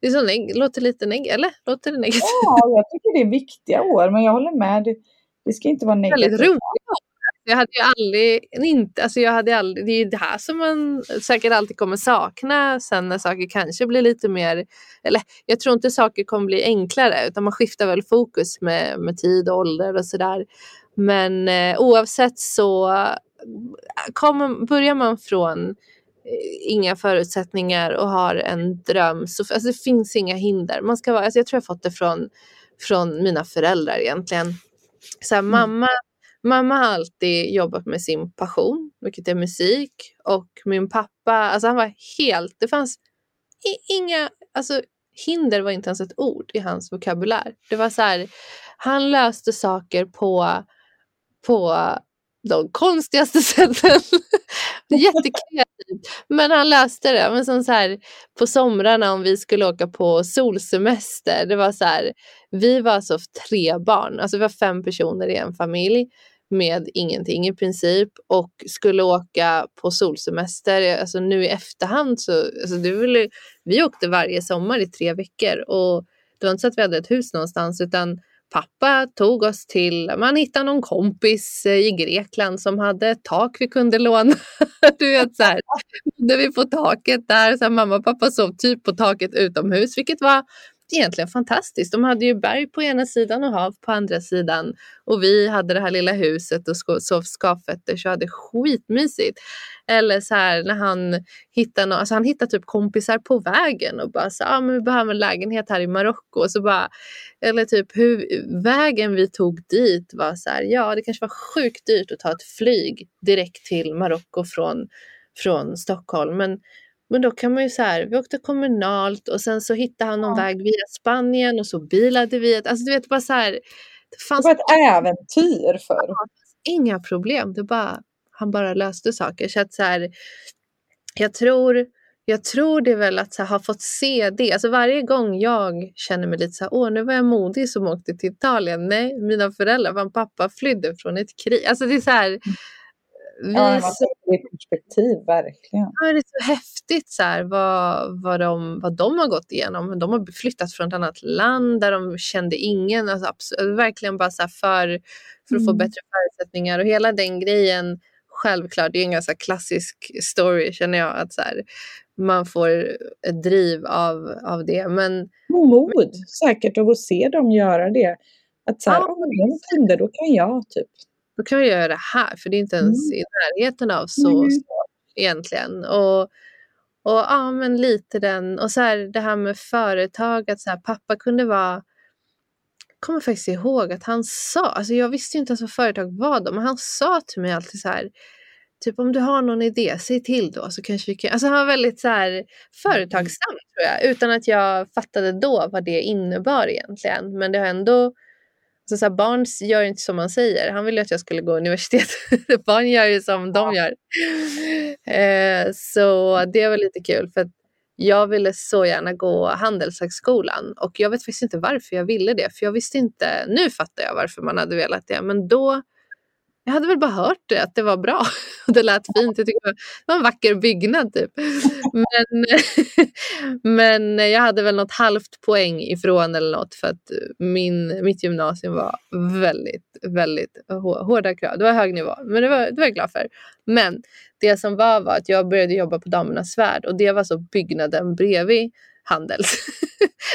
Speaker 3: Det är så neg- låter lite neg eller? Låter det negativt?
Speaker 2: Ja, jag tycker det är viktiga år, men jag håller med. Det, det ska inte vara negativt.
Speaker 3: väldigt roliga Jag hade ju aldrig, inte, alltså jag hade aldrig, det är ju det här som man säkert alltid kommer sakna sen när saker kanske blir lite mer, eller jag tror inte saker kommer bli enklare utan man skiftar väl fokus med, med tid och ålder och sådär. Men eh, oavsett så eh, kommer, börjar man från eh, inga förutsättningar och har en dröm så alltså, det finns inga hinder. Man ska vara, alltså, jag tror jag fått det från, från mina föräldrar egentligen. Så här, mamma, mamma har alltid jobbat med sin passion, vilket är musik. Och min pappa, alltså han var helt, det fanns inga, alltså hinder var inte ens ett ord i hans vokabulär. Det var så här, han löste saker på, på de konstigaste sätten. Jättekreativt. Men han löste det. Men som så här, på somrarna om vi skulle åka på solsemester. Det var så här, vi var alltså tre barn. Alltså vi var fem personer i en familj med ingenting i princip och skulle åka på solsemester. Alltså nu i efterhand så, alltså det ville, vi åkte varje sommar i tre veckor och det var inte så att vi hade ett hus någonstans utan pappa tog oss till, man hittade någon kompis eh, i Grekland som hade ett tak vi kunde låna. Du vet så här, där vi på taket där, så här, mamma och pappa sov typ på taket utomhus, vilket var egentligen fantastiskt. De hade ju berg på ena sidan och hav på andra sidan. Och vi hade det här lilla huset och sov skavfötter så hade skitmysigt. Eller så här när han hittar no- alltså han hittar typ kompisar på vägen och bara så ah, men vi behöver en lägenhet här i Marocko. Och så bara, eller typ hur vägen vi tog dit var så här, ja det kanske var sjukt dyrt att ta ett flyg direkt till Marocko från, från Stockholm. Men men då kan man ju så här, vi åkte kommunalt och sen så hittade han någon
Speaker 2: Ja.
Speaker 3: väg via Spanien och så bilade vi. Alltså du vet bara så här, det
Speaker 2: Det
Speaker 3: fanns
Speaker 2: var ett äventyr förr.
Speaker 3: inga problem. Det bara, han bara löste saker. Så att så här, jag tror, jag tror det är väl att här, ha fått se det. Alltså varje gång jag känner mig lite så här, åh nu var jag modig som åkte till Italien. Nej, mina föräldrar, min pappa flydde från ett krig. Alltså det är så här, vi
Speaker 2: Ja, det perspektiv, verkligen.
Speaker 3: Ja, det är så häftigt så här, vad, vad, de, vad de har gått igenom. De har flyttat från ett annat land där de kände ingen. Alltså, abs- verkligen bara så för, för att få
Speaker 2: Mm.
Speaker 3: bättre förutsättningar. Och hela den grejen, självklart, det är en ganska klassisk story känner jag. Att så här, man får ett driv av, av det. Men
Speaker 2: Mod säkert av att se dem göra det. Att så här,
Speaker 3: Ja.
Speaker 2: om de kunder, då kan jag typ.
Speaker 3: Då kan vi göra det här, för det är inte ens i närheten av så
Speaker 2: Mm.
Speaker 3: svårt egentligen. Och, och ja, men lite den, och så här det här med företag, att så här, pappa kunde vara jag kommer faktiskt ihåg att han sa, alltså jag visste ju inte ens vad företag var då, men han sa till mig alltid så här, typ om du har någon idé, säg till då så kanske vi kan, alltså han var väldigt så här företagsam tror jag, utan att jag fattade då vad det innebar egentligen, men det har ändå Alltså så här, barn gör inte som man säger. Han ville att jag skulle gå universitet. barn gör ju som de gör. Eh, så det var lite kul för jag ville så gärna gå Handelshögskolan och jag vet faktiskt inte varför jag ville det. För jag visste inte, nu fattar jag varför man hade velat det, men då jag hade väl bara hört det, att det var bra. Det lät fint. Jag tyckte det var en vacker byggnad typ. Men, men jag hade väl något halvt poäng ifrån eller något för att min, mitt gymnasium var väldigt, väldigt hå- hårda krav. Det var hög nivå, men det var, det var jag glad för. Men det som var var att jag började jobba på Damernas Värld och det var så byggnaden bredvid Handels.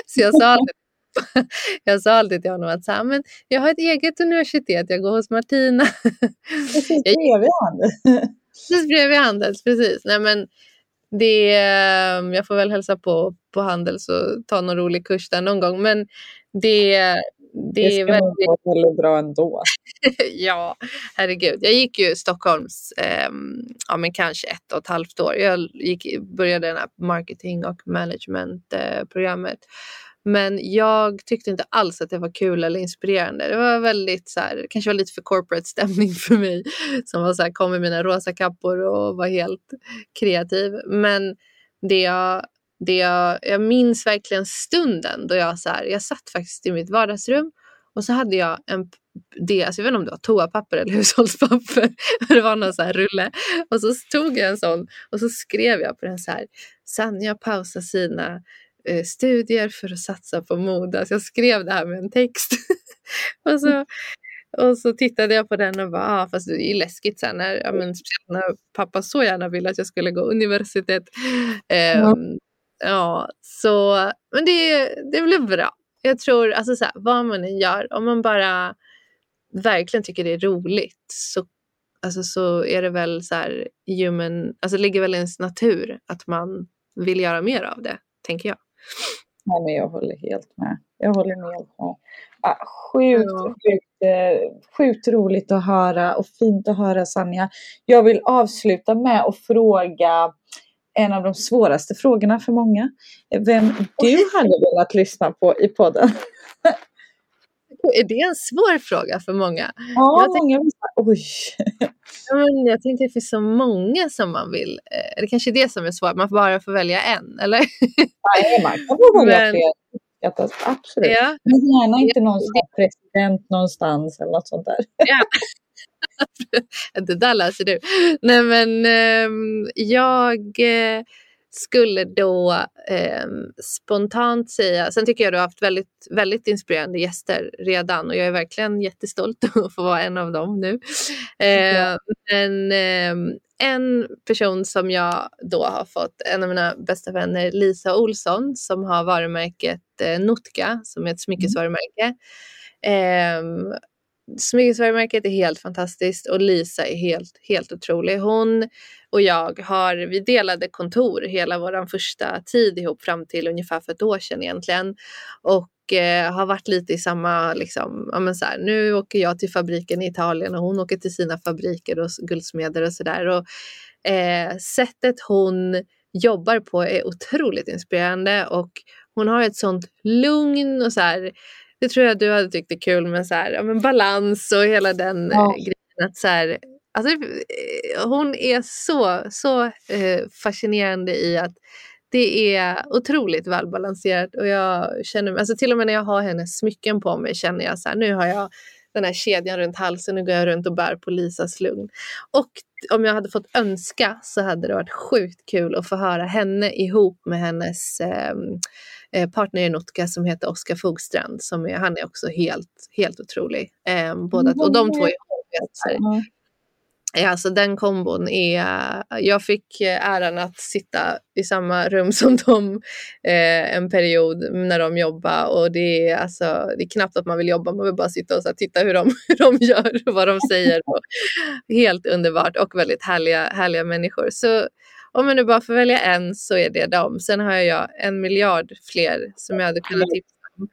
Speaker 3: så jag sa alltid jag sa alltid till honom att så här, men jag har ett eget universitet, jag går hos Martina.
Speaker 2: Precis bredvid han.
Speaker 3: Precis bredvid Handels, precis. Nej, men det, eh, jag får väl hälsa på på Handels och ta någon rolig kurs där någon gång. Men det, det,
Speaker 2: Det
Speaker 3: är väldigt,
Speaker 2: gå väldigt bra ändå.
Speaker 3: ja, herregud. Jag gick ju Stockholms, ehm, ja men kanske ett och ett halvt år. Jag gick, började den här marketing och management eh. Men jag tyckte inte alls att det var kul eller inspirerande. Det var väldigt så här, kanske var lite för corporate stämning för mig. Som var så här, kom i mina rosa kappor och var helt kreativ. Men det jag, det jag, jag minns verkligen stunden då jag så här, jag satt faktiskt i mitt vardagsrum och så hade jag en det, alltså jag vet inte om det var toapapper eller hushållspapper. Det var någon så här rulle. Och så tog jag en sån och så skrev jag på den så här. Sanja pausar sina studier för att satsa på mode. Alltså jag skrev det här med en text. och, så, och så tittade jag på den och bara, ah, fast det är ju läskigt sen när, ja, men, när pappa så gärna ville att jag skulle gå universitet. Ehm, ja, så, men det, det blev bra. Jag tror, alltså så här, vad man än gör, om man bara verkligen tycker det är roligt så, alltså, så är det väl så här human, alltså ligger väl i ens natur att man vill göra mer av det, tänker jag.
Speaker 2: Nej, men jag håller helt med. Jag håller med. helt med. Ja, sjukt,
Speaker 3: Ja.
Speaker 2: sjukt, eh, sjukt roligt att höra och fint att höra Sanja. Jag vill avsluta med att fråga en av de svåraste frågorna för många. Vem du hade velat lyssna på i podden.
Speaker 3: Är det en svår fråga för många?
Speaker 2: Ja,
Speaker 3: Jag
Speaker 2: många säga, oj.
Speaker 3: Ja, men jag tänkte att det finns så många som man vill. Eh, det kanske är det som är svårt, man bara får välja en, eller?
Speaker 2: Nej, man kan få välja
Speaker 3: Men-
Speaker 2: fler. Absolut.
Speaker 3: ja.
Speaker 2: Men gärna inte någon som är president någonstans eller något sånt där.
Speaker 3: Det där läser du. Nej men ehm, jag eh, skulle då ehm, spontant säga, sen tycker jag du har haft väldigt, väldigt inspirerande gäster redan och jag är verkligen jättestolt att få vara en av dem nu. Eh, men ehm, en person som jag då har fått, en av mina bästa vänner, Lisa Olsson, som har varumärket eh, Notka, som är ett smyckesvarumärke. Ehm, Smyckesvarumärket är helt fantastiskt och Lisa är helt, helt otrolig. Hon och jag har, vi delade kontor hela vår första tid ihop fram till ungefär för ett år sedan egentligen. Och eh, har varit lite i samma, liksom, ja men så här, nu åker jag till fabriken i Italien och hon åker till sina fabriker och guldsmeder och sådär. Eh, sättet hon jobbar på är otroligt inspirerande och hon har ett sånt lugn och så här, det tror jag du hade tyckt är kul med så här, ja, men balans och hela den
Speaker 2: Ja.
Speaker 3: eh, grejen. Att så här, alltså, eh, hon är så, så eh, fascinerande i att det är otroligt välbalanserat och jag känner alltså till och med när jag har hennes smycken på mig känner jag så här, nu har jag den här kedjan runt halsen, nu går jag runt och bär på Lisas lugn. Och om jag hade fått önska så hade det varit sjukt kul att få höra henne ihop med hennes ehm, eh, partner i Notka som heter Oskar Fogstrand. Som är, han är också helt, helt otrolig. Eh, båda, och de två är.
Speaker 2: Ja,
Speaker 3: alltså den kombon är... Jag fick äran att sitta i samma rum som dem eh, en period när de jobbade och det är, alltså, det är knappt att man vill jobba, man vill bara sitta och så här, titta hur de, hur de gör och vad de säger. Och, helt underbart och väldigt härliga, härliga människor. Så om jag nu bara får välja en så är det dem. Sen har jag en miljard fler som jag hade kunnat tipsa om.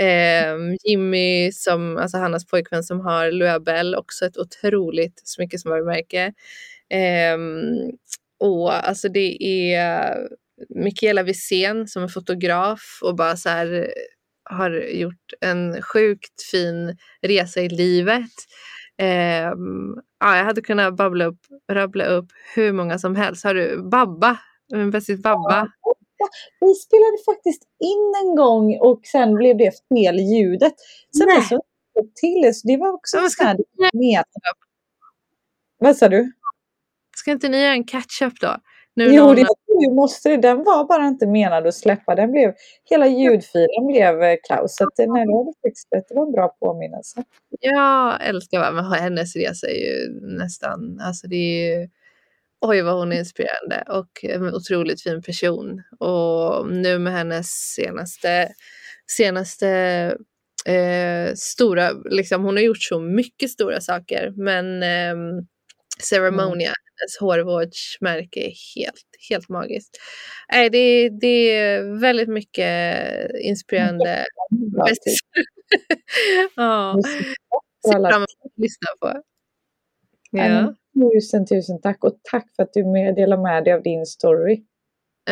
Speaker 3: Eh, Jimmy, som, alltså Hannas pojkvän som har Luabel, också ett otroligt smyckesvarumärke. Eh, och alltså det är Mikaela Wisén som är fotograf och bara så här har gjort en sjukt fin resa i livet. Eh, ja, jag hade kunnat babbla upp, rabbla upp hur många som helst. Har du Babba? Min bästis Babba?
Speaker 2: Vi spelade faktiskt in en gång och sen blev det fel ljudet. Sen Nej. så till det, så det var också ja, så här med. Vad sa du?
Speaker 3: Ska inte ni göra en catch-up då?
Speaker 2: Nu jo, någon det måste det. Den var bara inte menad att släppa. Den blev, hela ljudfilen blev eh, kaos. Klaus. Så att, eh, nej, det var fixat. Det var en bra påminnelse.
Speaker 3: Jag älskar men hennes resa är ju nästan, alltså det är oj vad hon är inspirerande och eh, en otroligt fin person. Och nu med hennes senaste, senaste eh, stora, liksom, hon har gjort så mycket stora saker men eh, Ceremonia, mm. hennes hårvårdsmärke är helt, helt magiskt. Nej, det, det är väldigt mycket inspirerande. ja. Ser fram emot att lyssna på.
Speaker 2: Ja. Tusen, tusen tack och tack för att du delar med dig av din story.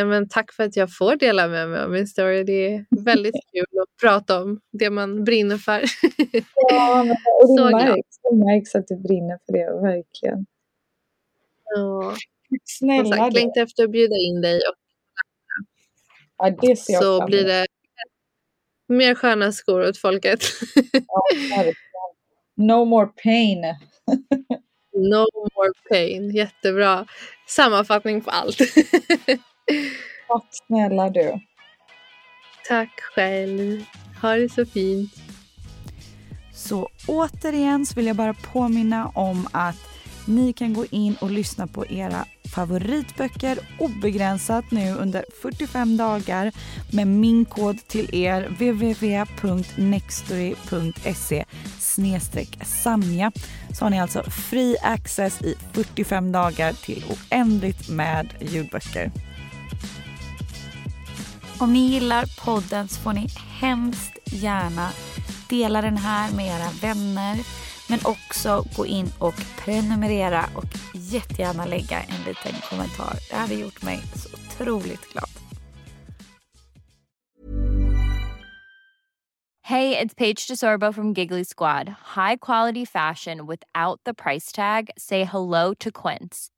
Speaker 3: Men tack för att jag får dela med mig av min story. Det är väldigt kul att prata om det man brinner för.
Speaker 2: ja, och det märks, det märks att du brinner för det, verkligen.
Speaker 3: Ja. Snälla sagt, längtar efter att bjuda in dig. Och...
Speaker 2: Ja, det ser jag
Speaker 3: Så blir det mer sköna skor åt folket.
Speaker 2: ja, no more pain.
Speaker 3: no more pain. Jättebra sammanfattning på allt.
Speaker 2: Tack snälla du.
Speaker 3: Tack själv. Ha det så fint.
Speaker 2: Så återigen så vill jag bara påminna om att ni kan gå in och lyssna på era favoritböcker obegränsat nu under 45 dagar med min kod till er www.nextory.se Sanja så har ni alltså fri access i 45 dagar till oändligt med ljudböcker. Om ni gillar podden så får ni hemskt gärna dela den här med era vänner men också gå in och prenumerera och jättegärna lägga en liten kommentar. Det hade gjort mig så otroligt glad.
Speaker 4: Hej, det är Paige DeSorbo från Giggly Squad. High quality fashion without the price tag. Say hello to Quince.